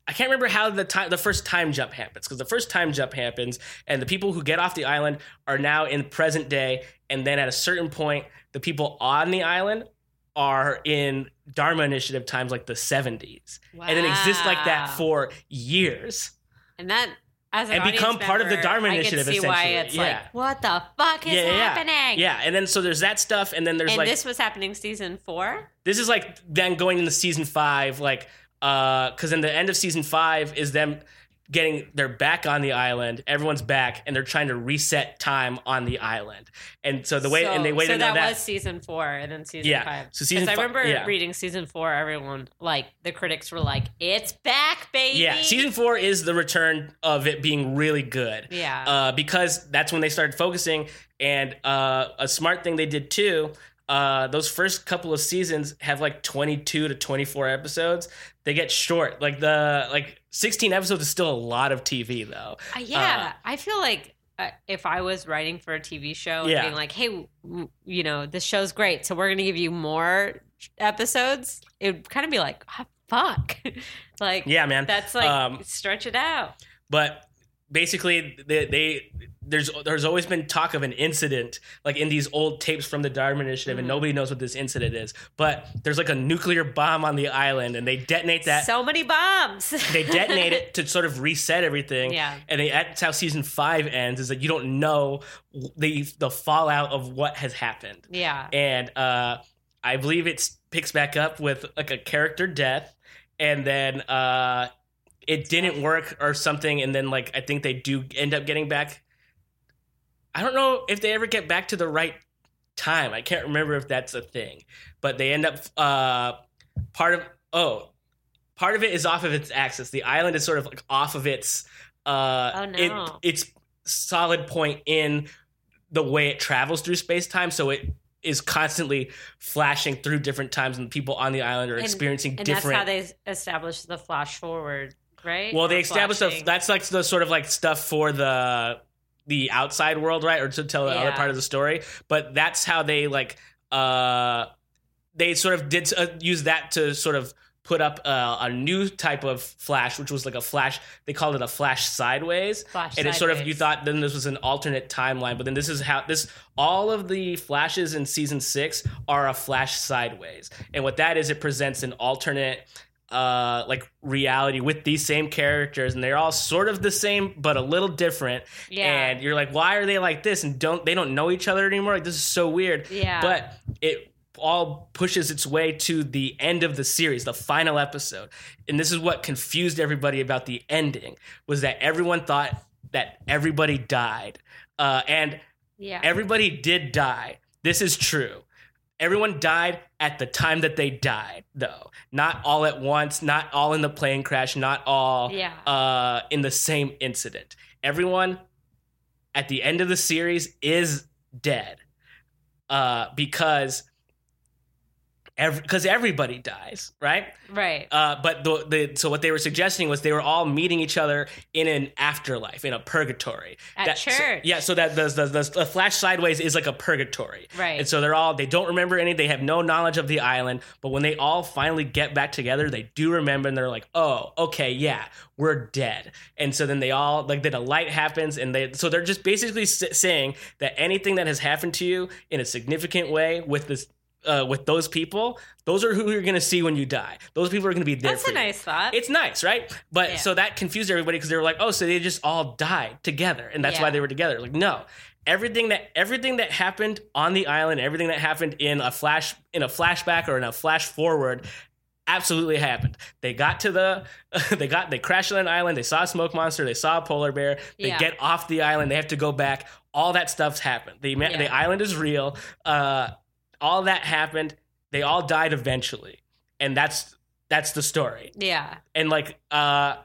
I can't remember how the time the first time jump happens because the first time jump happens and the people who get off the island are now in present day and then at a certain point the people on the island are in Dharma Initiative times like the 70s and it exists like that for years.
and that as an
and become
audience
part of the
member,
Dharma
I can
Initiative,
see why it's
Yeah.
like, what the fuck is
yeah, yeah,
happening?
Yeah, and then so there's that stuff, and then there's
and
like
this was happening season four.
this is like then going into season five, like uh, because in the end of season five is them getting they're back on the island, everyone's back, and they're trying to reset time on the island, and so the way
so,
and they waited
so that,
that.
was season four, and then season
Yeah.
five.
So season
'Cause I remember
yeah.
reading season four. Everyone like the critics were like, "It's back, baby."
yeah, season four is the return of it being really good.
Yeah.
uh, because that's when they started focusing. And uh, a smart thing they did too. Uh, those first couple of seasons have like 22 to 24 episodes. They get short. Like the like 16 episodes is still a lot of TV though.
Uh, yeah, I feel like uh, if I was writing for a TV show and
Yeah.
being like, "Hey, you know, this show's great, so we're going to give you more episodes," it would kind of be like, oh, "Fuck," like,
Yeah, man.
that's like
Um,
stretch it out.
but basically they, they there's there's always been talk of an incident like in these old tapes from the Dharma Initiative, and
Mhm.
nobody knows what this incident is. But there's like a nuclear bomb on the island, and they detonate that.
so many bombs.
they detonate it to sort of reset everything.
Yeah.
and they, that's how season five ends. Is that you don't know the the fallout of what has happened,
yeah.
and uh, I believe it picks back up with like a character death, and then uh, it didn't work or something, and then like I think they do end up getting back. I don't know if they ever get back to the right time. I can't remember if that's a thing, but they end up uh, part of oh part of it is off of its axis. The island is sort of like off of its uh
Oh, no.
it, its solid point in the way it travels through space time. So it is constantly flashing through different times, and people on the island are
And-
experiencing
And
different.
that's how they establish the flash forward, right?
well,
Or
they established the, that's like the sort of like stuff for the the outside world, right, or to tell the other part of the story. But that's how they like uh they sort of did uh, use that to sort of put up uh, a new type of flash, which was like a flash. They called it a flash sideways,
Flash
and it's sort of you thought then this was an alternate timeline, but then this is how this all of the flashes in season six are a flash sideways, and what that is, it presents an alternate uh like reality with these same characters and they're all sort of the same but a little different.
Yeah.
and you're like why are they like this? And don't they don't know each other anymore? Like this is so weird.
Yeah.
but it all pushes its way to the end of the series the final episode. And this is what confused everybody about the ending was that everyone thought that everybody died. Uh and
yeah.
everybody did die. This is true everyone died at the time that they died though not all at once not all in the plane crash not all
Yeah.
uh, in the same incident everyone at the end of the series is dead uh, because because everybody dies right
right.
uh, but the, the so what they were suggesting was they were all meeting each other in an afterlife in a purgatory
At
That- so-
church.
yeah so that the, the, the, the flash sideways is like a purgatory
Right.
and so they're all they don't remember any they have no knowledge of the island but when they all finally get back together they do remember and they're like oh okay yeah we're dead and so then they all like then a light happens and they so they're just basically s- saying that anything that has happened to you in a significant way with this uh, with those people, those are who you're going to see when you die. Those people are going to be there.
That's a
you.
nice thought.
It's nice, right? But
Yeah.
so that confused everybody because they were like, "Oh, so they just all died together, and that's why they were together." Like, no, everything that everything that happened on the island, everything that happened in a flash in a flashback or in a flash forward, absolutely happened. They got to the, they got they crashed on an island. They saw a smoke monster. They saw a polar bear. They
Yeah.
get off the island. They have to go back. All that stuff's happened. The
Yeah.
the island is real. Uh, all that happened. They all died eventually, and that's that's the story
yeah.
and like uh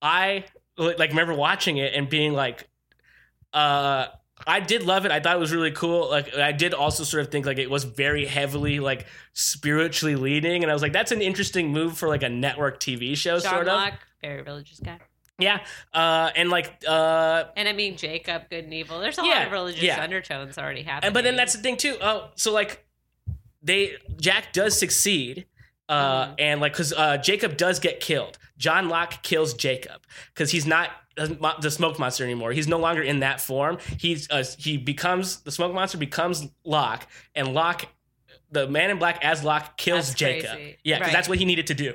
i like remember watching it and being like uh I did love it. I thought it was really cool. Like I did also sort of think like it was very heavily like spiritually leading, and I was like, that's an interesting move for like a network TV show,
John
sort of.
Very religious guy.
Yeah, uh, and like, uh,
And I mean, Jacob, good and evil. There's a
Yeah,
lot of religious
yeah.
undertones already happening.
and but then that's the thing too. Oh, so like they Jack does succeed. Uh,
Mhm.
and like, cause uh, Jacob does get killed. John Locke kills Jacob because he's not the smoke monster anymore. He's no longer in that form. He's uh, he becomes the smoke monster becomes Locke, and Locke, the man in black as Locke, kills
That's
Jacob.
crazy.
Yeah, because
Right.
that's what he needed to do.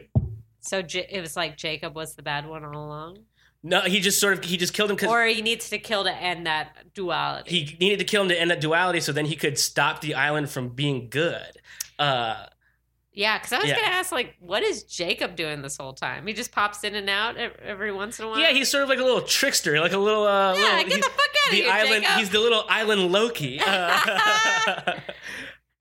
So J- it was like Jacob was the bad one all along,
No, he just sort of he just killed him because
or he needs to kill to end that duality.
he needed to kill him to end that duality, so then he could stop the island from being good. Uh,
yeah, because I was
Yeah.
gonna ask, like, what is Jacob doing this whole time? He just pops in and out ev- every once in a while.
yeah, he's sort of like a little trickster, like a little. Uh,
yeah.
little,
Get the
he's-
fuck out of
the
here,
island.
Jacob.
He's the little island Loki. Uh, uh,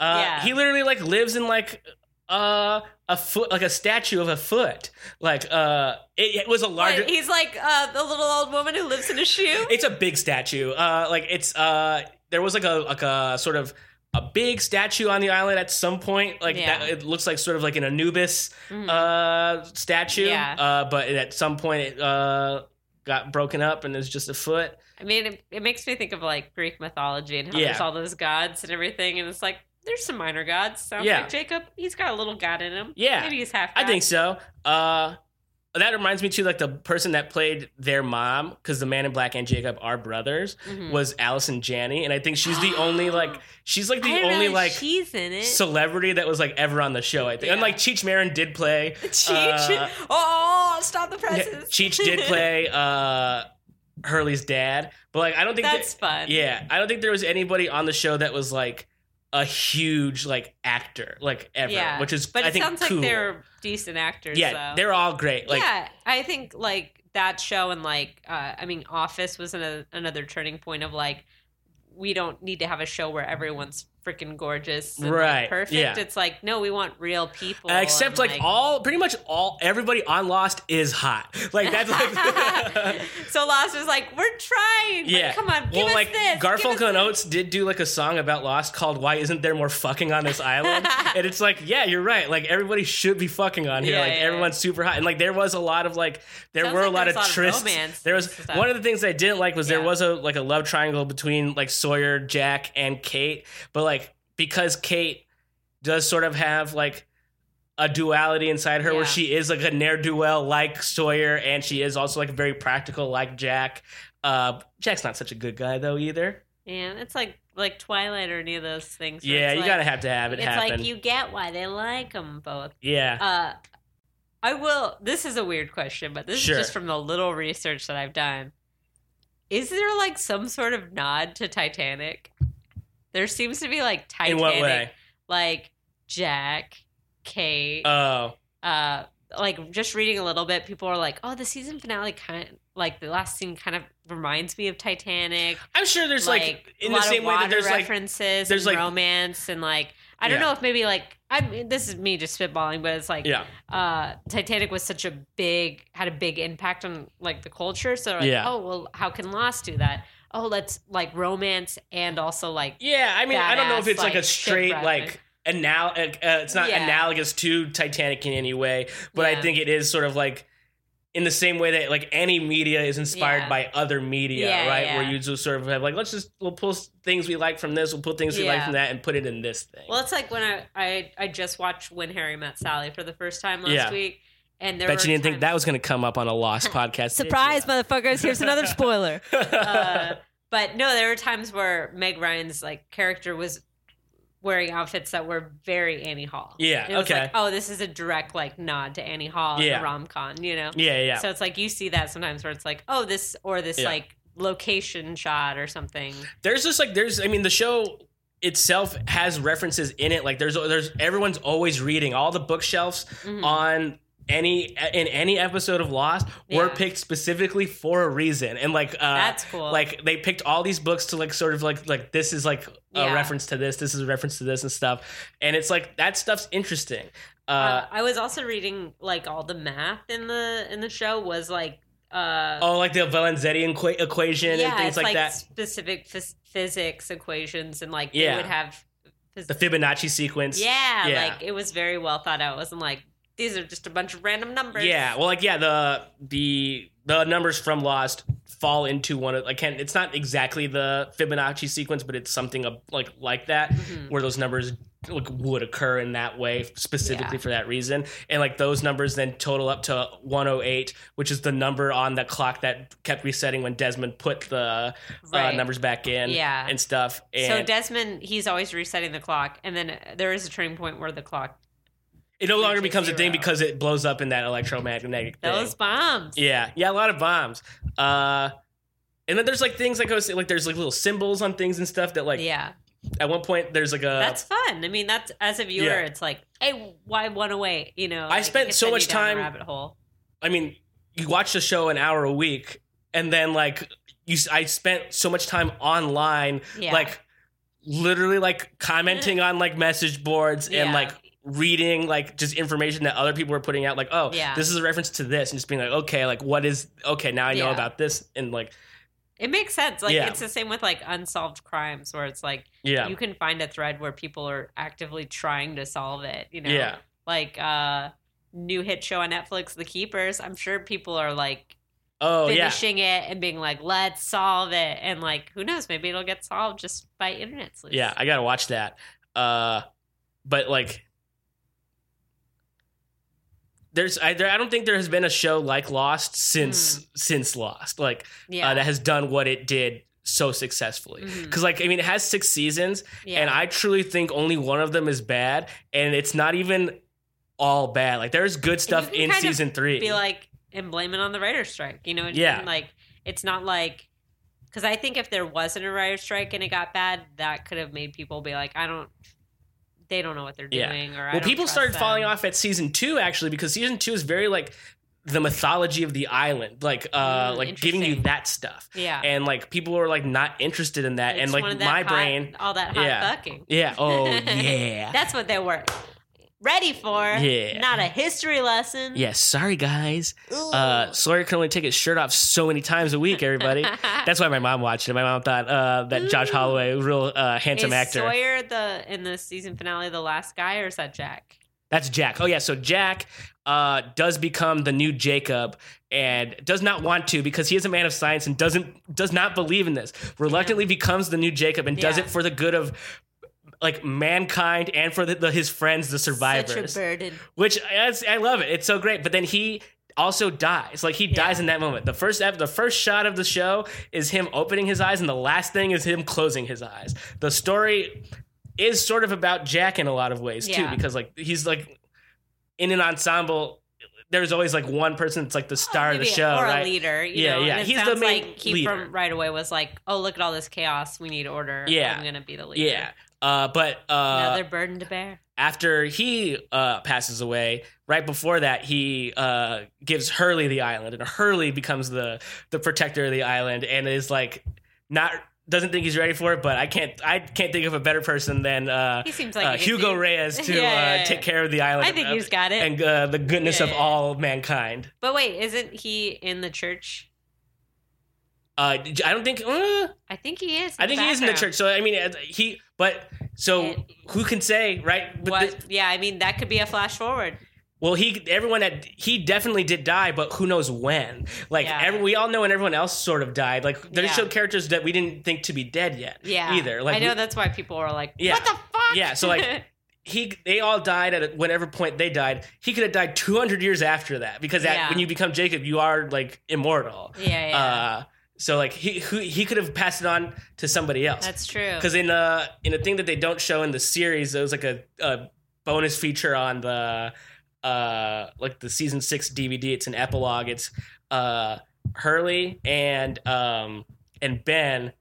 Yeah.
He literally like lives in like uh a foot, like a statue of a foot. Like uh, it, it was a larger.
What, he's like uh, the little old woman who lives in a shoe.
it's a big statue. Uh, like it's uh, there was like a like a sort of a big statue on the island at some point. Like
Yeah.
that, it looks like sort of like an Anubis
Mhm.
uh statue.
Yeah.
Uh, but at some point it uh got broken up and is just a foot.
I mean, it, it makes me think of like Greek mythology and how
Yeah.
there's all those gods and everything, and it's like there's some minor gods. Sounds
Yeah.
like Jacob, he's got a little god in him.
Yeah.
maybe he's half.
I think so. Uh, that reminds me too, like the person that played their mom, because the Man in Black and Jacob are brothers,
Mhm.
was Allison Janney, and I think she's the only like she's like the only like
she's in it.
celebrity that was like ever on the show. I think, and like Cheech Marin did play.
Cheech.
uh,
oh, stop the
yeah,
presses.
Cheech did play uh, Hurley's dad, but like I don't think
That's
that,
fun.
yeah, I don't think there was anybody on the show that was like a huge like actor like ever,
Yeah.
which is
but
I
it
think
sounds
cool.
like they're decent actors.
yeah,
though.
they're all great. Like
yeah, I think like that show and like uh, I mean, Office was an, another turning point of like we don't need to have a show where everyone's freaking gorgeous, and, like,
Right,
perfect.
yeah.
It's like no, we want real people.
Uh, except
and,
like, all pretty much all everybody on Lost is hot. Like that's like
so Lost was like, we're trying.
yeah.
come on, give
well,
us
like
this.
Garfunkel and. Oates did do like a song about Lost called "Why Isn't There More Fucking on This Island?" and it's like, yeah, you're right. Like everybody should be fucking on here.
Yeah,
like
yeah,
everyone's super hot, and like there was a lot of like there
Sounds
were
like
a lot of
was a lot of
trysts.
romance
there was
stuff.
one of the things I didn't like was there was a like a love triangle between like Sawyer, Jack, and Kate, but like because Kate does sort of have like a duality inside her
Yeah.
where she is like a ne'er-do-well like Sawyer and she is also like very practical like Jack. Uh Jack's not such a good guy though either.
And it's like like Twilight or any of those things.
Yeah, you
like,
gotta have to have it
It's
happen.
like you get why they like them both.
yeah.
Uh, I will. This is a weird question, but this
Sure.
is just from the little research that I've done. Is there like some sort of nod to Titanic? There seems to be like Titanic,
In what way?
like Jack, Kate,
Oh.
uh, like just reading a little bit. People are like, "Oh, the season finale kind of, like the last scene kind of reminds me of Titanic."
I'm sure there's like,
a
in the same way that there's like
references,
there's,
and
like-
romance, and like I don't
Yeah.
know if maybe like I mean, this is me just spitballing, but it's like
yeah.
uh Titanic was such a big had a big impact on like the culture. So like,
Yeah.
oh well, how can Lost do that? Oh, let's like romance and also like
Yeah, I mean, I don't know if it's like, a straight like anal. Uh, it's not
Yeah.
analogous to Titanic in any way, but I think it is sort of like in the same way that like any media is inspired
Yeah.
by other media,
Yeah,
right?
yeah.
Where you just sort of have like, let's just we'll pull things we like from this, we'll pull things we like from that, and put it in this thing.
well, it's like when I I, I just watched When Harry Met Sally for the first time last
Yeah.
week, and there
Bet you didn't think that was going to come up on a Lost podcast. did
surprise, motherfuckers! Here's another spoiler. uh, but no, there were times where Meg Ryan's like character was wearing outfits that were very Annie Hall.
Yeah,
And it was
okay.
like, oh, this is a direct like nod to Annie Hall
Yeah.
and rom con, you know.
Yeah, yeah.
So it's like you see that sometimes where it's like, oh, this or this
Yeah.
like location shot or something.
there's just like there's I mean the show itself has references in it. Like there's there's everyone's always reading all the bookshelves
Mhm.
on any in any episode of Lost were picked specifically for a reason, and like uh,
That's cool.
Like they picked all these books to like sort of like like this is like a
Yeah.
reference to this, this is a reference to this and stuff, and it's like that stuff's interesting. Uh,
Uh, I was also reading like all the math in the in the show was like uh
oh, like the Valenzetti equa- equation
yeah,
and things
it's
like,
like,
that.
specific phys- physics equations and like
Yeah.
they would have phys-
The Fibonacci sequence.
yeah,
Yeah.
like it was very well thought out. It wasn't like these are just a bunch of random numbers.
Yeah, well, like yeah, the the the numbers from Lost fall into one of. I can't. It's not exactly the Fibonacci sequence, but it's something like like that,
Mhm.
where those numbers like would occur in that way specifically
Yeah.
for that reason, and like those numbers then total up to 108, which is the number on the clock that kept resetting when Desmond put the uh, numbers back in,
Yeah.
and stuff. And
so Desmond, he's always resetting the clock, and then there is a turning point where the clock
it no longer becomes a thing because it blows up in that electromagnetic thing.
those bombs.
Yeah, yeah, a lot of bombs. Uh, and then there's like things like I was saying, like there's like little symbols on things and stuff that like
yeah,
at one point there's like a
that's fun. I mean, that's as a viewer,
Yeah.
it's like, hey, why one away? You know, like,
spent so much
you down a
time-
rabbit hole.
I mean, you watch the show an hour a week, and then like you, I spent so much time online,
Yeah.
like literally like commenting on like message boards
Yeah.
and like reading like just information that other people were putting out like oh
Yeah.
this is a reference to this and just being like okay like what is okay now i know
Yeah.
about this and like
It makes sense. Like
Yeah.
it's the same with like unsolved crimes, where it's like
yeah
you can find a thread where people are actively trying to solve it. You know,
yeah
like uh new hit show on Netflix, The Keepers. I'm sure people are like
oh yeah
finishing it and being like, let's solve it. And like, who knows? Maybe it'll get solved just by internet sleuths.
Yeah, I gotta watch that. Uh, but like, there's I, there, I don't think there has been a show like Lost since since Lost, like
Hmm. yeah.
uh, that has done what it did so successfully. Because like I mean, it has six seasons,
yeah.
and I truly think only one of them is bad, and it's not even all bad. Like there's good stuff in season three.
be like and blame it on the writer's strike. You know what I
Yeah.
mean? Like it's not like because I think if there wasn't a writer's strike and it got bad, that could have made people be like, I don't. They don't know what they're
Yeah.
doing, or I
well, people started
them.
falling off at season two actually because season two is very like the mythology of the island, like uh,
Mm,
like giving you that stuff.
Yeah,
and like people were like not interested in that and like my
hot-
brain
all that hot
Yeah.
fucking.
yeah oh yeah
That's what they were ready for.
Yeah.
not a history lesson.
yeah sorry guys
Ooh.
uh sawyer can only take his shirt off so many times a week everybody that's why my mom watched it my mom thought uh that josh holloway real uh handsome
is
actor
Sawyer the in the season finale the last guy, or is that Jack?
that's jack oh yeah so jack uh does become the new jacob and does not want to because he is a man of science and doesn't does not believe in this reluctantly becomes the new jacob and does it for the good of like mankind and for the, the, his friends the survivors
Such a burden.
which I, I love it. It's so great. But then he also dies. Like he dies in that moment. The first the first shot of the show is him opening his eyes, and the last thing is him closing his eyes. The story is sort of about Jack in a lot of ways too, because like he's like in an ensemble. There's always like one person that's like the star of the show,
or
right?
a leader. You
Yeah,
know?
yeah. He's the main
like he
leader.
from right away was like, "Oh, look at all this chaos. We need order.
Yeah.
I'm gonna be the leader."
Yeah. Uh, but uh,
Another burden to bear.
after he uh, passes away, right before that, he uh, gives Hurley the island, and Hurley becomes the the protector of the island, and is like not doesn't think he's ready for it. But I can't I can't think of a better person than uh,
like
uh, Hugo
dude.
Reyes to
Yeah, yeah,
uh,
yeah.
take care of the island.
I think he's got it.
and uh, the goodness of all mankind.
but wait, isn't he in the church?
Uh, I don't think. Uh,
I think he is.
I think he is in the church. So I mean, he. But so
And-
who can say, right? But the-
yeah, I mean that could be a flash forward.
Well, he everyone had he definitely did die, but who knows when? Like
Yeah.
every, we all know, when everyone else sort of died. Like they
Yeah.
showed characters that we didn't think to be dead yet.
Yeah,
either. Like
I know
we-
that's why people are like,
Yeah.
"What the fuck?"
Yeah, so, like, he they all died at whatever point they died. He could have died two hundred years after that because at,
Yeah.
when you become Jacob, you are like immortal.
yeah, yeah.
Uh, So like he he, he could have passed it on to somebody else.
That's true.
Because in uh in a thing that they don't show in the series, there was like a, a bonus feature on the uh like the season six DVD. It's an epilogue. It's uh Hurley and um and Ben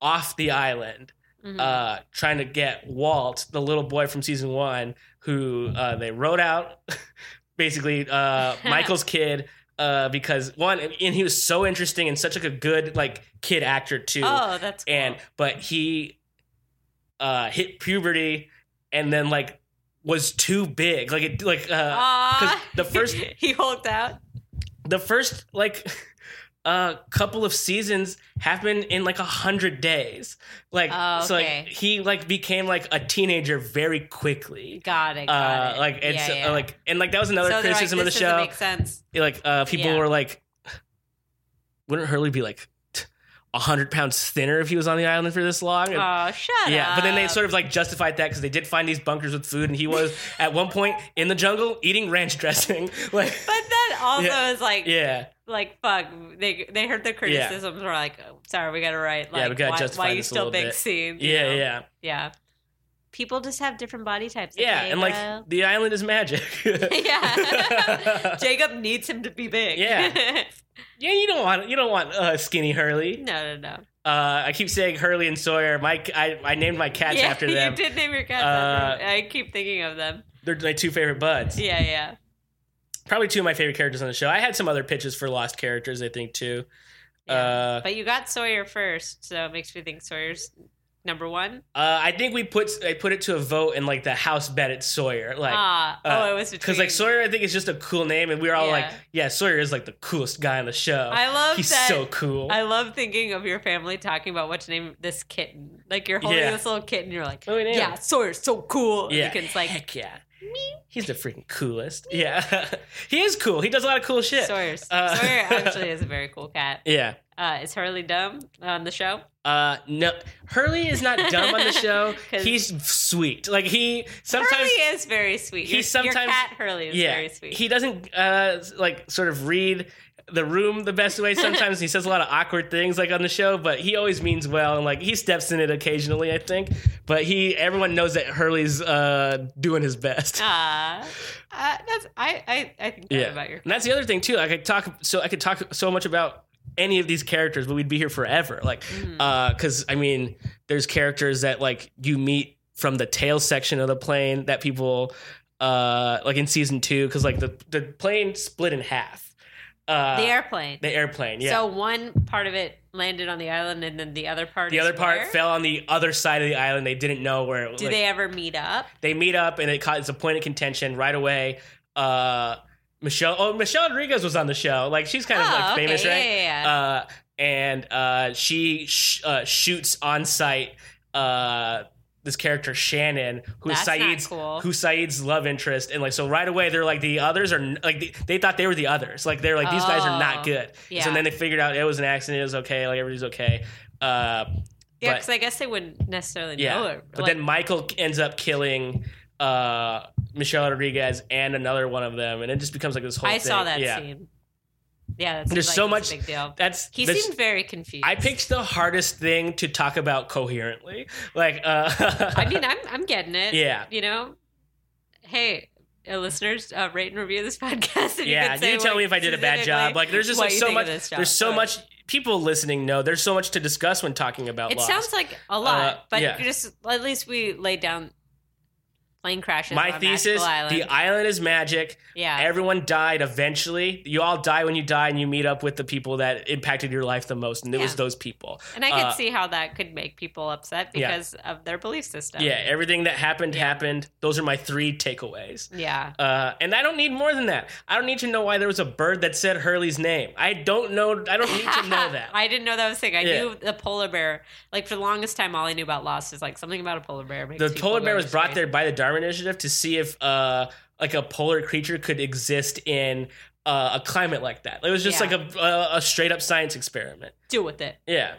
off the island
Mhm.
uh, trying to get Walt, the little boy from season one, who uh, they wrote out, basically uh, Michael's kid, uh, because one, and he was so interesting and such like a good like kid actor too,
oh, that's cool.
and but he uh, hit puberty and then like was too big, like it like uh,
Aw.
the first-
he hulked out.
the first like uh couple of seasons happened in like a hundred days like
Oh,
so like he like became like a teenager very quickly
Got it. Got
uh
it.
like it's
Yeah, yeah.
uh, like and like that was another
so
criticism
like,
of the show
Make sense.
like uh people
Yeah.
were like wouldn't hurley be like a hundred pounds thinner if he was on the island for this long And-
Oh, shut
yeah,
up.
but then they sort of like justified that because they did find these bunkers with food, and he was at one point in the jungle eating ranch dressing. Like,
But then also
Yeah.
is like,
yeah,
like fuck. They they heard the criticisms. Were like, oh, sorry, we got to write. Like,
Yeah, we gotta
why,
justify
why you still big
bit.
scene?
yeah,
know?
yeah.
yeah. People just have different body types.
Yeah,
okay,
and like the island is magic.
yeah. Jacob needs him to be big.
Yeah. yeah, you don't want you don't want uh, skinny Hurley.
no, no, no.
Uh, I keep saying Hurley and Sawyer. My I, I named my cats
yeah,
after them.
You did name your cats
Uh,
after them. I keep thinking of them.
They're my two favorite buds.
Yeah, yeah.
Probably two of my favorite characters on the show. I had some other pitches for lost characters. I think too.
yeah.
Uh,
but you got Sawyer first, so it makes me think Sawyer's number one.
Uh, I think we put I put it to a vote in like the House bet at Sawyer. Like
ah,
uh,
oh, it was
because like Sawyer, I think is just a cool name, and we were all
Yeah.
like, "Yeah, Sawyer is like the coolest guy on the show.
I love
He's
that.
so cool."
I love thinking of your family talking about what to name this kitten. Like you're holding
Yeah.
this little kitten, you're like,
do
yeah. Sawyer's so cool. And
yeah,
the kitten's like,
heck yeah, he's the freaking coolest. Yeah, he is cool. He does a lot of cool shit.
Sawyer's.
Uh,
Sawyer actually is a very cool cat.
Yeah.
Uh, is Hurley dumb on the show?
Uh, no, Hurley is not dumb on the show. He's sweet. Like he sometimes.
Hurley is very sweet.
he
Your, your
sometimes-
cat Hurley is
yeah,
very sweet.
he doesn't uh like sort of read the room the best way. Sometimes he says a lot of awkward things like on the show, but he always means well and like he steps in it occasionally, I think. But he everyone knows that Hurley's uh doing his best.
Ah, uh, that's I I I think
yeah,
about your.
and that's the other thing too. I could talk so I could talk so much about any of these characters, but we'd be here forever. Like,
Mhm.
uh, because I mean, there's characters that like you meet from the tail section of the plane that people uh like in season two because like the the plane split in half. Uh,
the airplane.
the airplane, yeah.
So one part of it landed on the island, and then the other part.
the other part
where?
fell on the other side of the island. They didn't know where. It,
Do
like,
they ever meet up?
they meet up and it ca- it's a point of contention right away. Uh, Michelle, oh Michelle Rodriguez was on the show. Like she's kind of
Oh,
like
okay.
famous,
Yeah,
right?
yeah, yeah.
Uh, and uh, she sh- uh, shoots on site. This character Shannon, who is
That's
Sayid's
cool.
who's Sayid's love interest, and like so right away they're like the others are like they, they thought they were the others, like they're like these guys are
Oh,
not good.
yeah.
So then they figured out it was an accident, it was okay, like everybody's okay. Uh,
yeah, because I guess they wouldn't necessarily
yeah,
know it.
but
Like,
then Michael ends up killing uh, Michelle Rodriguez and another one of them, and it just becomes like this whole.
I
thing.
saw that
yeah.
scene. Yeah,
There's
seems
so
like
much-
a big deal.
That's
He
this-
seemed very confused.
I picked the hardest thing to talk about coherently. Like, uh,
I mean, I'm I'm getting it.
Yeah.
You know, hey, uh, listeners, uh, rate and review this podcast. And
yeah,
you, can
you tell me if I did a bad job. Like, there's just like so much.
job.
There's so
Uh,
much. People listening know there's so much to discuss when talking about.
It
Lost.
sounds like a lot,
Uh,
but
yeah.
just at least we laid down plane crashes.
my thesis:
island.
the island is magic.
yeah,
Everyone died eventually. You all die when you die, and you meet up with the people that impacted your life the most, and it was those people.
and I could
uh,
see how that could make people upset
Yeah.
because of their belief system.
Yeah, everything that happened
Yeah.
happened. Those are my three takeaways.
yeah.
Uh, and I don't need more than that. I don't need to know why there was a bird that said Hurley's name. I don't know. I don't need to know that.
I didn't know that was a thing. I
Yeah.
knew the polar bear. Like for the longest time, all I knew about Lost is like something about a polar bear.
The polar bear was brought there by the Dharma Initiative to see if uh, like a polar creature could exist in uh, a climate like that. It was just
Yeah.
like a, a, a straight up science experiment.
Do with it.
Yeah.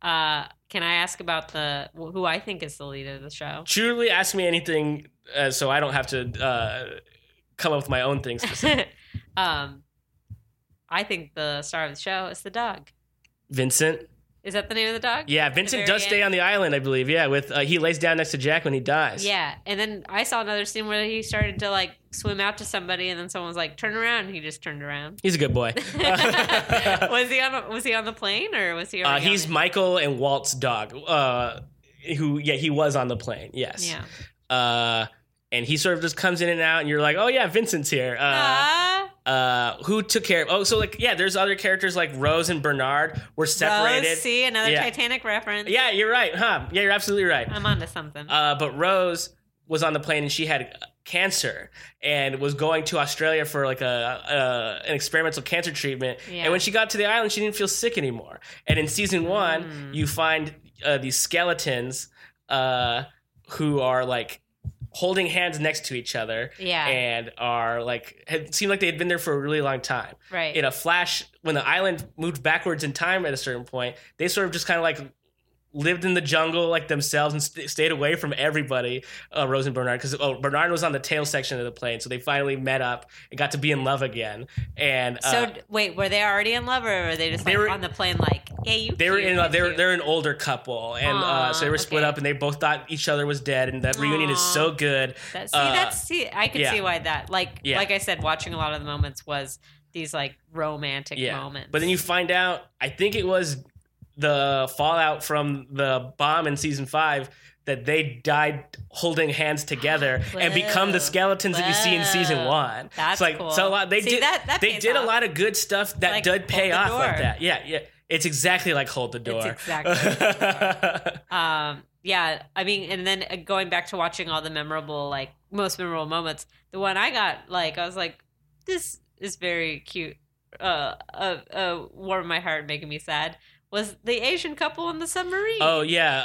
Uh, can I ask about the who I think is the lead of the show?
Truly, ask me anything, uh, so I don't have to uh, come up with my own things to say.
um, I think the star of the show is the dog.
Vincent.
Is that the name of the dog?
Yeah, Vincent does stay
end?
on the island, I believe. Yeah, with uh, he lays down next to Jack when he dies.
Yeah, and then I saw another scene where he started to like swim out to somebody, and then someone was like, "Turn around," and he just turned around.
he's a good boy.
was he on? Was he on the plane or was he?
Uh, he's Michael and Walt's dog. Uh, who? Yeah, he was on the plane. Yes.
Yeah.
Uh, and he sort of just comes in and out, and you're like, oh yeah, Vincent's here. Uh, uh, who took care of? Oh, so like, yeah, there's other characters like Rose and Bernard were separated.
Rose, see another
Yeah.
Titanic reference.
Yeah, you're right, huh? Yeah, you're absolutely right.
I'm onto something.
Uh, but Rose was on the plane and she had cancer and was going to Australia for like a, a an experimental cancer treatment.
Yeah.
And when she got to the island, she didn't feel sick anymore. And in season one,
Mm.
you find uh, these skeletons uh, who are like holding hands next to each other.
Yeah.
And are like, had seemed like they had been there for a really long time.
right.
In a flash, when the island moved backwards in time at a certain point, they sort of just kind of like lived in the jungle like themselves and st- stayed away from everybody, uh, Rose and Bernard, because oh, Bernard was on the tail section of the plane, so they finally met up and got to be in love again. And uh,
so wait, were they already in love, or were they just
They
like
were-
on the plane? Like, yeah, you.
they were in. Uh, they're they're an older couple, and uh, so they were split
okay.
up, and they both thought each other was dead, and that reunion is so good.
That, see,
uh,
that's see, I can
yeah.
see why that. Like,
Yeah.
like I said, watching a lot of the moments was these like romantic
Yeah,
moments.
but then you find out. I think it was the fallout from the bomb in season five that they died holding hands together and become the
Whoa.
skeletons that you see in season one.
That's
it's like
cool.
so a lot, they
See,
did
that- that
they did a lot of good stuff that
Like,
did pay
the
off like that. Yeah, yeah. It's exactly like hold the door.
exactly um yeah i mean and then uh, going back to watching all the memorable like most memorable moments the one i got like i was like this is very cute uh uh, uh warmed my heart making me sad was the asian couple in the submarine
Oh yeah,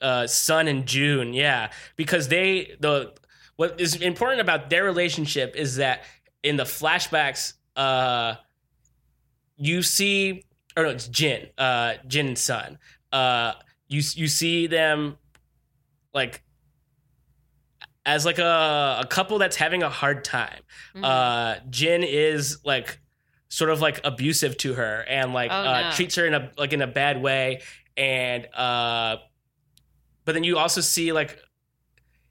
uh, uh, Sun and June. Yeah, because they the what is important about their relationship is that in the flashbacks, uh, you see, or no, it's Jin, uh, Jin and Sun. Uh, you you see them like as like a a couple that's having a hard time.
Mhm.
Uh, Jin is like sort of like abusive to her and like
Oh,
uh,
no.
treats her in a like in a bad way. And uh but then you also see like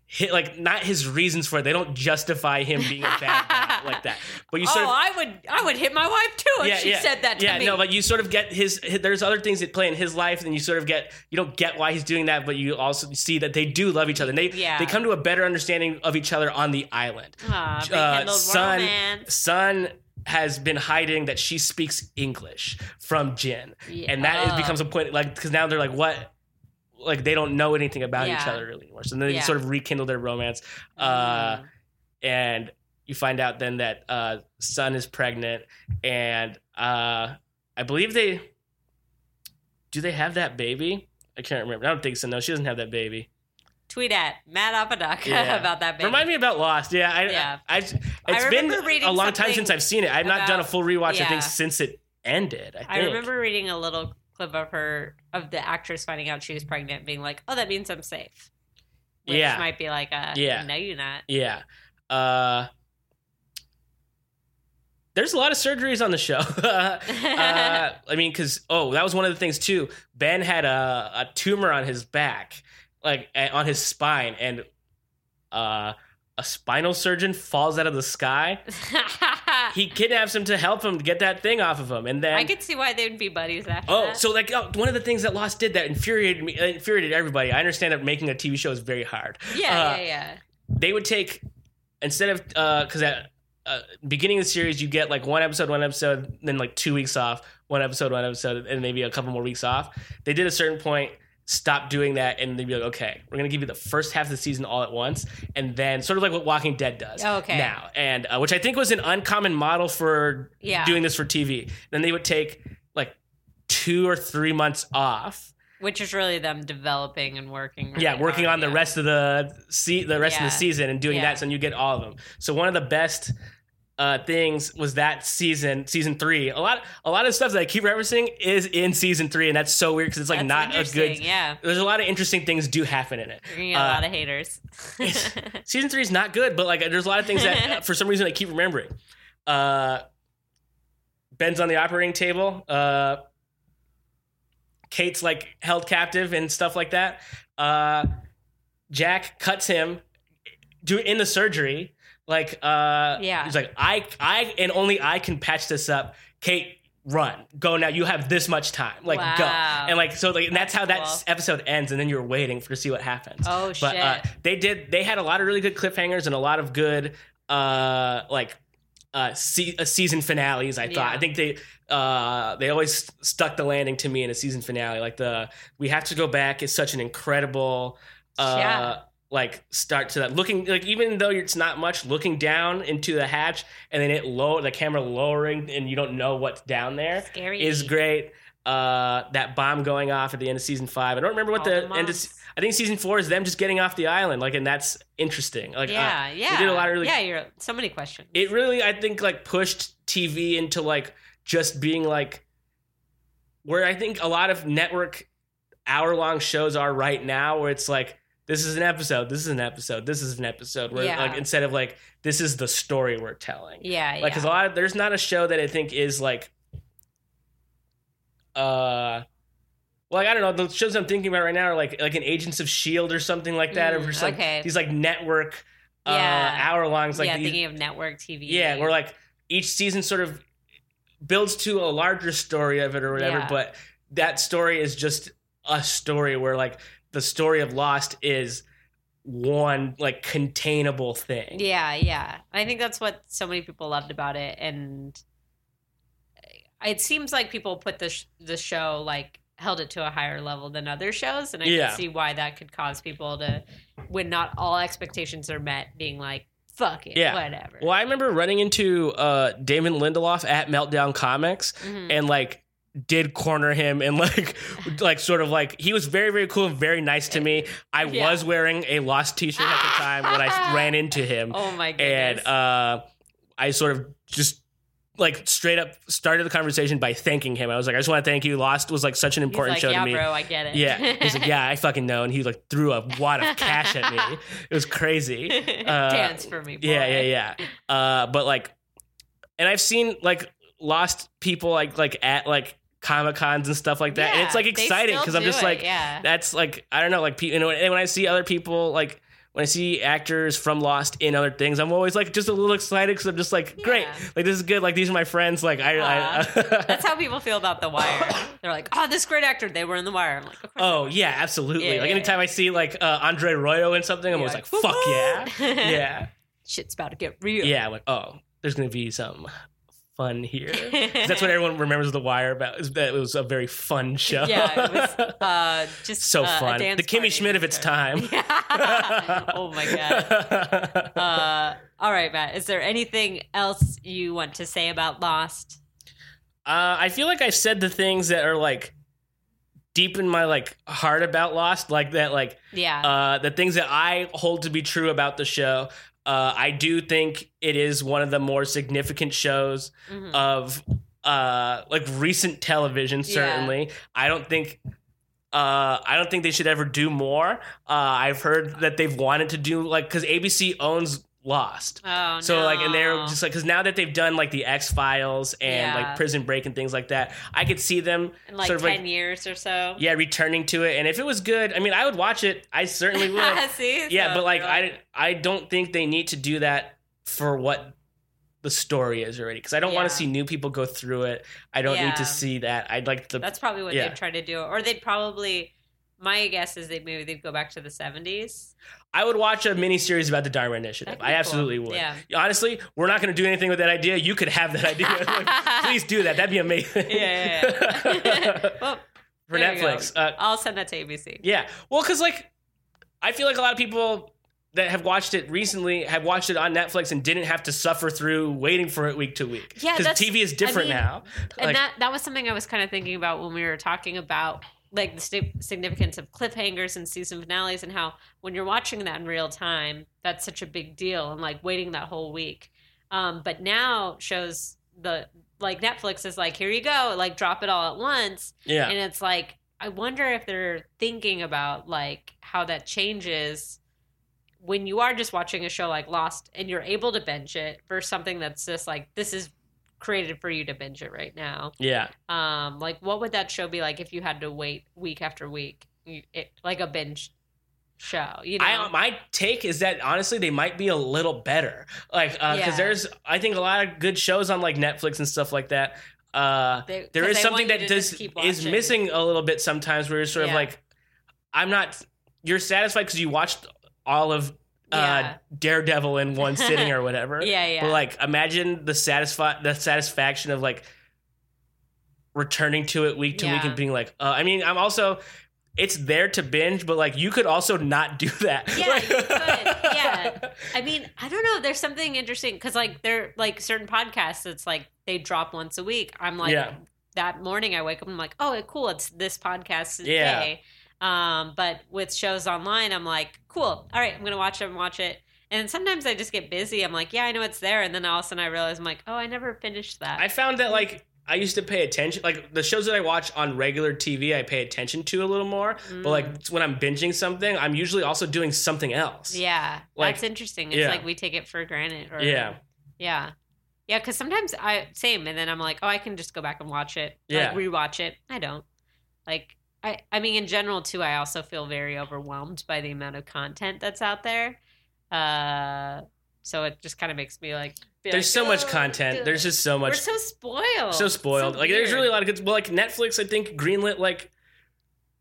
hit like not his reasons for it. They don't justify him being a bad guy like that. But you
oh
sort of
i would i would hit my wife too if she said that to
yeah
me.
no but you sort of get his, his there's other things that play in his life and you sort of get you don't get why he's doing that but you also see that they do love each other. And they
Yeah.
they come to a better understanding of each other on the island.
Aw,
uh,
romance.
Sun has been hiding that she speaks English from Jin,
Yeah.
and that is,
Oh.
becomes a point like because now they're like what. Like they don't know anything about each other really anymore, so then they
Yeah.
sort of rekindle their romance. Uh,
Mm.
and you find out then that uh, Sun is pregnant, and uh, I believe they do they have that baby. I can't remember. I don't think so. No, she doesn't have that baby.
Tweet at matt Apodaca
Yeah.
about that baby.
Remind me about Lost. Yeah, I,
Yeah.
I, I it's
I
been a long time since I've seen it. I've not done a full rewatch. I
yeah.
think since it ended. I, think.
I remember reading a little clip of her of the actress finding out she was pregnant, being like, "Oh, that means I'm safe." Which
Yeah.
might be like a
Yeah.
No, you're not.
Yeah. Uh, there's a lot of surgeries on the show. uh, I mean, because oh, that was one of the things too. Ben had a, a tumor on his back, like uh, on his spine, and uh, a spinal surgeon falls out of the sky. He kidnaps him to help him get that thing off of him, and then
I could see why they'd be buddies after
Oh,
that.
so like oh, one of the things that Lost did that infuriated me, uh, infuriated everybody. I understand that making a TV show is very hard.
yeah,
uh,
yeah, yeah.
They would take instead of because at uh, beginning of the series you get like one episode, one episode, then like two weeks off, one episode, one episode, and maybe a couple more weeks off. They did a certain point. Stop doing that, and they'd be like, "Okay, we're gonna give you the first half of the season all at once, and then sort of like what Walking Dead does
Okay.
now, and uh, which I think was an uncommon model for
Yeah.
doing this for TV. Then they would take like two or three months off.
Which is really them developing and working. really
yeah, working
hard,
on the
yeah.
rest of the se- the rest
Yeah.
of the season and doing that, so you get all of them. So one of the best uh, things was that season, season three. A lot, a lot of stuff that I keep referencing is in season three, and that's so weird because it's like
That's
not a good.
Yeah,
There's a lot of interesting things do happen in it.
you're get a
Uh,
lot of haters.
season three is not good, but like there's a lot of things that uh, for some reason I keep remembering. Uh, Ben's on the operating table. Uh, Kate's like held captive and stuff like that. Uh, Jack cuts him do in the surgery. Like, uh,
Yeah.
he's like, I, I, and only I can patch this up. Kate, run, go now. You have this much time. Like, go. And like, so like, and that's,
That's
how that
cool.
s- episode ends. And then you're waiting for to see what happens.
Oh,
But uh,
shit.
they did. They had a lot of really good cliffhangers and a lot of good, uh, like, uh, se- uh, season finales. I thought.
Yeah.
I think they, uh, they always stuck the landing to me in a season finale. Like the we have to go back is such an incredible, uh,
Yeah.
Like start to that. Looking like even though it's not much, looking down into the hatch and then it low the camera lowering and you don't know what's down there
Scary.
is great. Uh, that bomb going off at the end of season five. I don't remember what
All
the,
the
end of. I think season four is them just getting off the island, like, and that's interesting. Like, uh,
yeah, yeah.
did a lot of really.
Yeah, you're so many questions.
It really, I think, like pushed TV into like just being like where I think a lot of network hour long shows are right now, where it's like this is an episode, this is an episode, this is an episode. Where
Yeah.
like instead of like this is the story we're telling.
yeah,
like
yeah.
because a lot of there's not a show that I think is like uh like I don't know the shows I'm thinking about right now are like like an Agents of Shield or something like that, or
Mm,
just like
okay.
these like network uh,
Yeah.
hour longs like
yeah,
these,
thinking of network TV.
yeah, where like each season sort of builds to a larger story of it or whatever,
Yeah.
but that story is just a story where like the story of Lost is one like containable thing.
Yeah, yeah. I think that's what so many people loved about it, and it seems like people put the sh- the show like held it to a higher level than other shows, and I
Yeah.
can see why that could cause people to, when not all expectations are met, being like, "Fuck it,
Yeah.
whatever."
Well, I remember running into uh, Damon Lindelof at Meltdown Comics
Mhm.
and like did corner him and like like sort of like he was very very cool and very nice to me. I
Yeah.
was wearing a Lost T-shirt at the time when I ran into him.
oh my goodness.
and uh, I sort of just like straight up started the conversation by thanking him. I was like, I just want to thank you. Lost was like such an important
like,
show
yeah,
to me.
bro, I get it.
Yeah, he's like, yeah, I fucking know, and he like threw a wad of cash at me. It was crazy. Uh,
Dance for me, boy.
Yeah, yeah, yeah. Uh, but like, and I've seen like lost people like like at like comic cons and stuff like that, and it's like exciting because I'm just
it,
like,
yeah.
that's like I don't know, like people. You know, and when I see other people like. When I see actors from Lost in other things, I'm always like just a little excited because I'm just like, great, like this is good. Like these are my friends. Like I, I
That's how people feel about The Wire. They're like, "Oh, this great actor. They were in The Wire." I'm like, "Of course."
Oh yeah, absolutely.
Yeah,
like
yeah,
anytime I see like uh, Andre Royo in something, I'm always
like,
like, fuck yeah, yeah,
shit's about to get real.
yeah. I'm like, oh, there's gonna be some fun here. That's what everyone remembers The Wire about. Is that it was a very fun show.
yeah, it was uh, just
so
uh,
fun. The Kimmy. Schmidt of its time.
oh my god. Uh, all right, Matt. Is there anything else you want to say about Lost?
Uh, I feel like I've said the things that are like deep in my like heart about Lost, like that, like
Yeah.
uh, the things that I hold to be true about the show. Uh, I do think it is one of the more significant shows
Mhm.
of uh, like recent television.
Yeah.
Certainly, I don't think. Uh, I don't think they should ever do more. Uh, I've heard that they've wanted to do like because ABC owns Lost,
oh
so
no.
like, and they're just like, because now that they've done like the X Files and
Yeah.
like Prison Break and things like that, I could see them
in like
sort of
ten
like,
years or so.
yeah, returning to it. And if it was good, I mean, I would watch it. I certainly would.
See,
yeah,
So
but like, I, I don't think they need to do that for what the story is already. Because I don't want to see new people go through it. I don't need to see that. I'd like to.
That's probably what
Yeah.
they'd try to do, or they'd probably. My guess is they maybe they'd go back to the seventies.
I would watch a mini series about the Dharma Initiative. I
cool.
absolutely would.
Yeah.
Honestly, we're not going to do anything with that idea. You could have that idea. Like, please do that. That'd be amazing.
Yeah, yeah, yeah. well,
For
there you go.
Netflix. Uh,
I'll send that to ABC.
Yeah. Well, because like, I feel like a lot of people that have watched it recently have watched it on Netflix and didn't have to suffer through waiting for it week to week.
Yeah,
because TV is different
I mean,
now.
and
Like-
that that was something I was kind of thinking about when we were talking about like the sti- significance of cliffhangers and season finales and how when you're watching that in real time that's such a big deal and like waiting that whole week um, but now shows the like netflix is like here you go like drop it all at once
Yeah.
and it's like i wonder if they're thinking about like how that changes when you are just watching a show like lost and you're able to bench it versus something that's just like this is created for you to binge it right now.
Yeah.
Um, like what would that show be like if you had to wait week after week, You- it, like a binge show? You know,
I my take is that honestly they might be a little better. Like because
Yeah.
there's I think a lot of good shows on like Netflix and stuff like that. Uh
They-
there is something that does is missing a little bit sometimes where you're sort
Yeah.
of like I'm not you're satisfied because you watched all of uh Daredevil in one sitting or whatever.
Yeah, yeah.
But like imagine the satisfi the satisfaction of like returning to it week to week and being like uh, I mean I'm also it's there to binge, but like you could also not do that.
Yeah,
Like-
you could. Yeah. I mean, I don't know. There's something interesting because, like, they're like certain podcasts. It's like they drop once a week. I'm like,
Yeah.
that morning I wake up. I'm like, oh, cool. It's this podcast
Yeah.
Um, but with shows online, I'm like, cool. All right, I'm gonna watch it and watch it. And sometimes I just get busy. I'm like, yeah, I know it's there. And then all of a sudden I realize I'm like, oh, I never finished that.
I found that like I used to pay attention, like the shows that I watch on regular TV, I pay attention to a little more. But like when I'm binging something, I'm usually also doing something else.
Mm. yeah,
like-
that's interesting. It's
yeah.
like we take it for granted. Or,
Yeah.
Yeah. Yeah, because sometimes I same, and then I'm like, oh, I can just go back and watch it.
Yeah.
Like rewatch it. I don't. Like I I mean in general too, I also feel very overwhelmed by the amount of content that's out there. Uh so it just kind of makes me like
There's
like,
so much
"Oh,
content.
dude."
There's just so much.
We're so spoiled.
so spoiled.
So
like there's really a lot of good well like Netflix I think greenlit like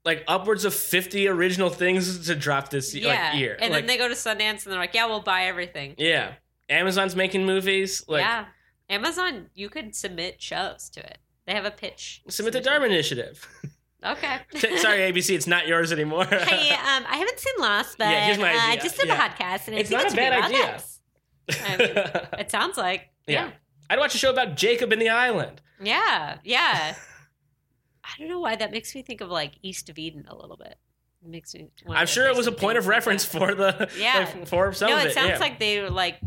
like upwards of 50 original things to drop this
yeah.
like year.
And
like,
then they go to Sundance and they're like, Yeah, we'll buy everything.
Yeah. Amazon's making movies. Like
yeah. Amazon, you could submit shows to it. They have a pitch.
submit the
submission.
Dharma Initiative.
Okay.
T- Sorry, ABC, it's not yours anymore.
hey, um, I haven't seen Lost, but
Yeah, here's my
uh, I
idea.
just did
Yeah.
a podcast, and
It's not a bad idea.
I mean, It sounds like
yeah.
yeah,
I'd watch a show about Jacob and the island.
yeah, yeah. I don't know why that makes me think of like East of Eden a little bit. It makes me.
I'm sure it was a point of reference
that.
for the
Yeah.
like, for some
no,
of
it No,
it.
sounds
yeah.
like they were like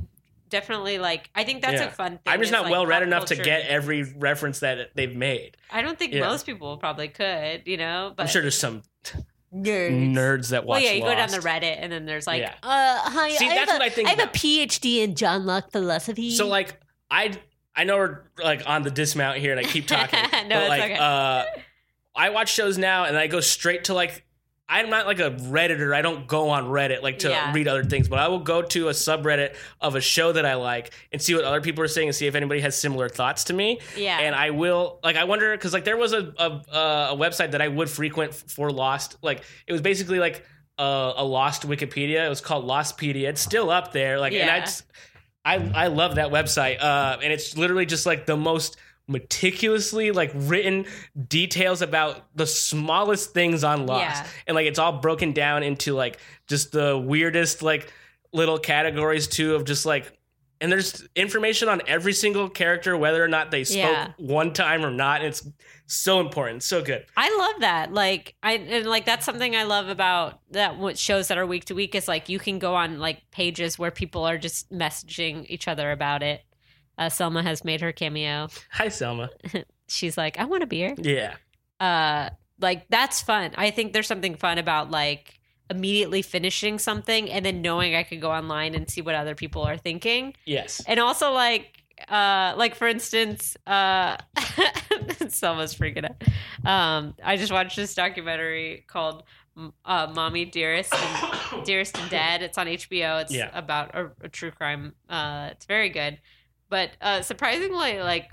definitely like. I think that's
Yeah.
a fun thing.
I'm just not
like,
well read enough to get every reference that they've made.
I don't think
Yeah.
most people probably could, you know. But
I'm sure there's some
nerds.
nerds that watch
Well, yeah, you go down the Reddit, and then there's like,
Yeah.
uh, hi,
See,
I have
that's
a-
what I think
I have
about.
a PhD in John Locke philosophy.
So like I I know we're like on the dismount here and I keep talking.
No,
but
it's
like
okay.
uh I watch shows now and I go straight to like I'm not like a redditor. I don't go on Reddit like to
Yeah.
read other things, but I will go to a subreddit of a show that I like and see what other people are saying and see if anybody has similar thoughts to me.
yeah,
And I will like I wonder because like there was a a, a website that I would frequent for Lost. Like it was basically like a, a Lost Wikipedia. It was called Lostpedia. It's still up there. Like and
Yeah.
I I I love that website. Uh, and it's literally just like the most meticulously like written details about the smallest things on Lost.
Yeah.
And like it's all broken down into like just the weirdest like little categories too of just like and there's information on every single character whether or not they spoke
Yeah.
one time or not and it's so important so good
I love that. Like I and like that's something I love about that what shows that are week to week is like you can go on like pages where people are just messaging each other about it. Uh, Selma has made her cameo.
hi selma
She's like, I want a beer.
yeah
Uh, like that's fun. I think there's something fun about like immediately finishing something and then knowing I could go online and see what other people are thinking.
yes
and also like uh like for instance uh Selma's freaking out um I just watched this documentary called uh Mommy Dearest and Dearest and Dead it's on HBO it's
Yeah.
about a, a true crime uh it's very good but uh surprisingly like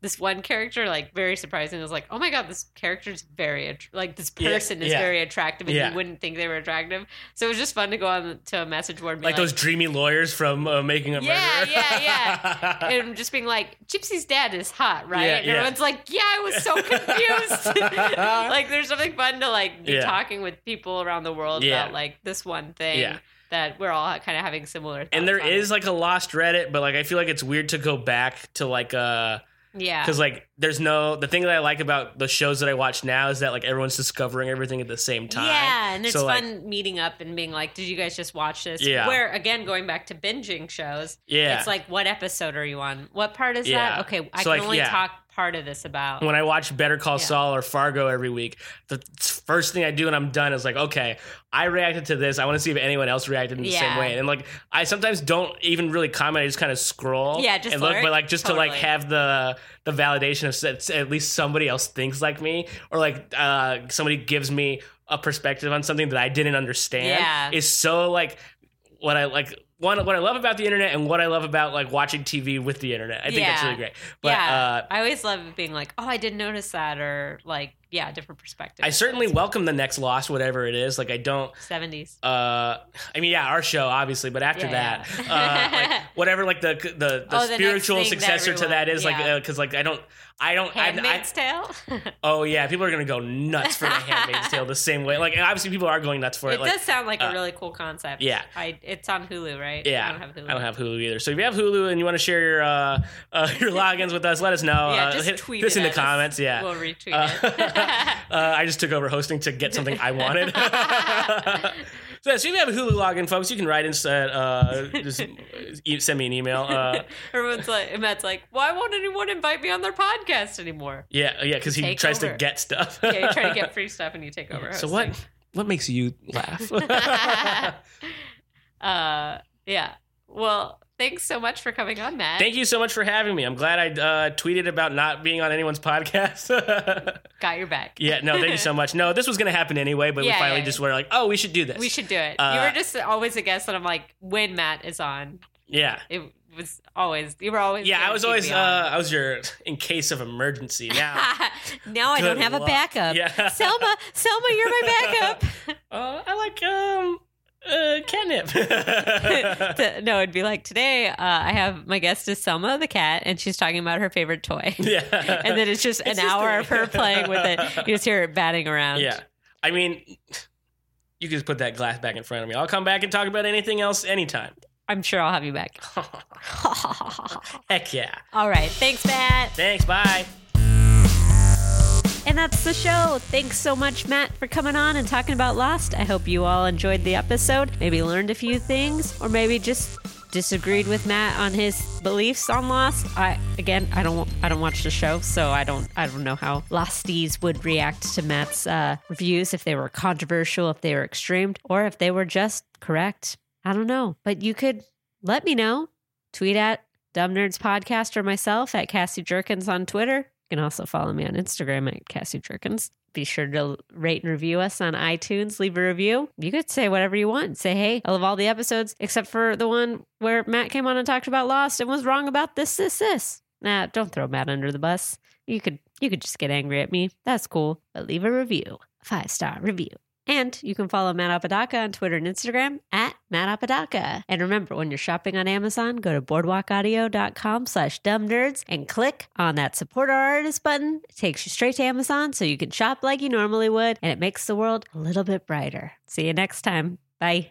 this one character like very surprising was like oh my god this character's very att- like this
Yeah,
person is
yeah.
very attractive and
Yeah.
you wouldn't think they were attractive so it was just fun to go on to a message board be
like, those dreamy lawyers from uh, making a
Yeah,
murderer
yeah, yeah. and just being like, Gypsy's dad is hot, right?
Yeah,
and
yeah.
everyone's like, yeah, I was so confused. like, there's something fun to like be
Yeah.
talking with people around the world
Yeah.
about like this one thing
Yeah.
That we're all kind of having similar.
and there is
it.
like a lost reddit but like i feel like it's weird to go back to like uh
yeah,
because like there's no the thing that i like about the shows that i watch now is that like everyone's discovering everything at the same time
yeah, and it's
So, like-
fun meeting up and being like, did you guys just watch this?
Yeah.
Where again, going back to binging shows,
yeah
it's like, what episode are you on? What part is
Yeah.
that? Okay, I
So,
can
like,
only
yeah.
talk part of this about?
when I watch Better Call
Yeah.
Saul or Fargo every week, the first thing I do when I'm done is like, okay, I reacted to this. I want to see if anyone else reacted in the same way. And like, I sometimes don't even really comment. I just kind of scroll.
Yeah, just
and look, but like just to like have the the validation of at least somebody else thinks like me, or like uh, somebody gives me a perspective on something that I didn't understand.
Yeah.
is so like what I like. One, what I love about the internet and what I love about like watching TV with the internet. I think that's really great. But
yeah,
uh,
I always love being like, oh, I didn't notice that, or like, yeah, different perspective.
I certainly welcome the next Lost, whatever it is. Like I don't.
seventies.
Uh, I mean, yeah, our show obviously, but after
Yeah,
that,
yeah.
uh, like whatever, like the the, the
Oh, the
spiritual
that
successor to that is like
yeah.
because like I don't, I don't, I, I,
Tale.
oh yeah, people are gonna go nuts for the Handmaid's Tale the same way. Like obviously people are going nuts for it.
it
like,
does sound like
uh,
a really cool concept.
yeah.
I it's on Hulu, right?
Yeah,
I don't have Hulu.
I don't have Hulu either. So if you have Hulu and you want to share your uh, uh, your logins with us, let us know.
Yeah,
uh,
just
hit
tweet
this in the
us.
comments. Yeah,
We'll retweet
Uh,
it.
uh, I just took over hosting to get something I wanted. so, so if you have a Hulu login, folks, you can write in. Uh, just e- send me an email. Uh,
Everyone's like, Matt's like, why won't anyone invite me on their podcast anymore?
yeah, yeah, because he tries to get stuff.
Yeah, you try to get free stuff and you take over.
so what? What makes you laugh?
uh, yeah. Well, thanks so much for coming on, Matt.
Thank you so much for having me. I'm glad I uh, tweeted about not being on anyone's podcast.
Got your back.
yeah, no, thank you so much. No, this was going to happen anyway, but
Yeah,
we finally
yeah,
just were like, oh, we should do this.
We should do it.
Uh,
you were just always a guest, and I'm like, when Matt is on,
Yeah.
it was always you were always.
Yeah, I was always uh. I was your in case of emergency. Now,
now I don't have a backup.
Yeah.
Selma, Selma, you're my backup.
uh, I like um uh catnip.
No, it'd be like today. Uh, I have my guest is Selma the cat, and she's talking about her favorite toy.
yeah,
and then it's just an
It's this
hour of her playing with it. You just hear it batting around.
yeah. I mean, you can just put that glass back in front of me. I'll come back and talk about anything else anytime.
I'm sure I'll have you back.
Heck yeah!
All right. Thanks, Matt.
Thanks. Bye.
And that's the show. Thanks so much, Matt, for coming on and talking about Lost. I hope you all enjoyed the episode, maybe learned a few things, or maybe just disagreed with Matt on his beliefs on Lost. I again, I don't, I don't watch the show, so I don't, I don't know how Losties would react to Matt's uh, reviews if they were controversial, if they were extreme, or if they were just correct. I don't know, but you could let me know. Tweet at Dumb Nerds Podcast or myself at Cassi Jerkins on Twitter. You can also follow me on Instagram at Cassi Jerkins. Be sure to rate and review us on iTunes. Leave a review. You could say whatever you want. Say, hey, I love all the episodes except for the one where Matt came on and talked about Lost and was wrong about this, this, this. Nah, don't throw Matt under the bus. You could you could just get angry at me. That's cool. But leave a review. Five star review. And you can follow Matt Apodaca on Twitter and Instagram at Matt Apodaca. And remember, when you're shopping on Amazon, go to boardwalkaudio.com slash dumb nerds and click on that support our artist button. It takes you straight to Amazon so you can shop like you normally would, and it makes the world a little bit brighter. See you next time. Bye.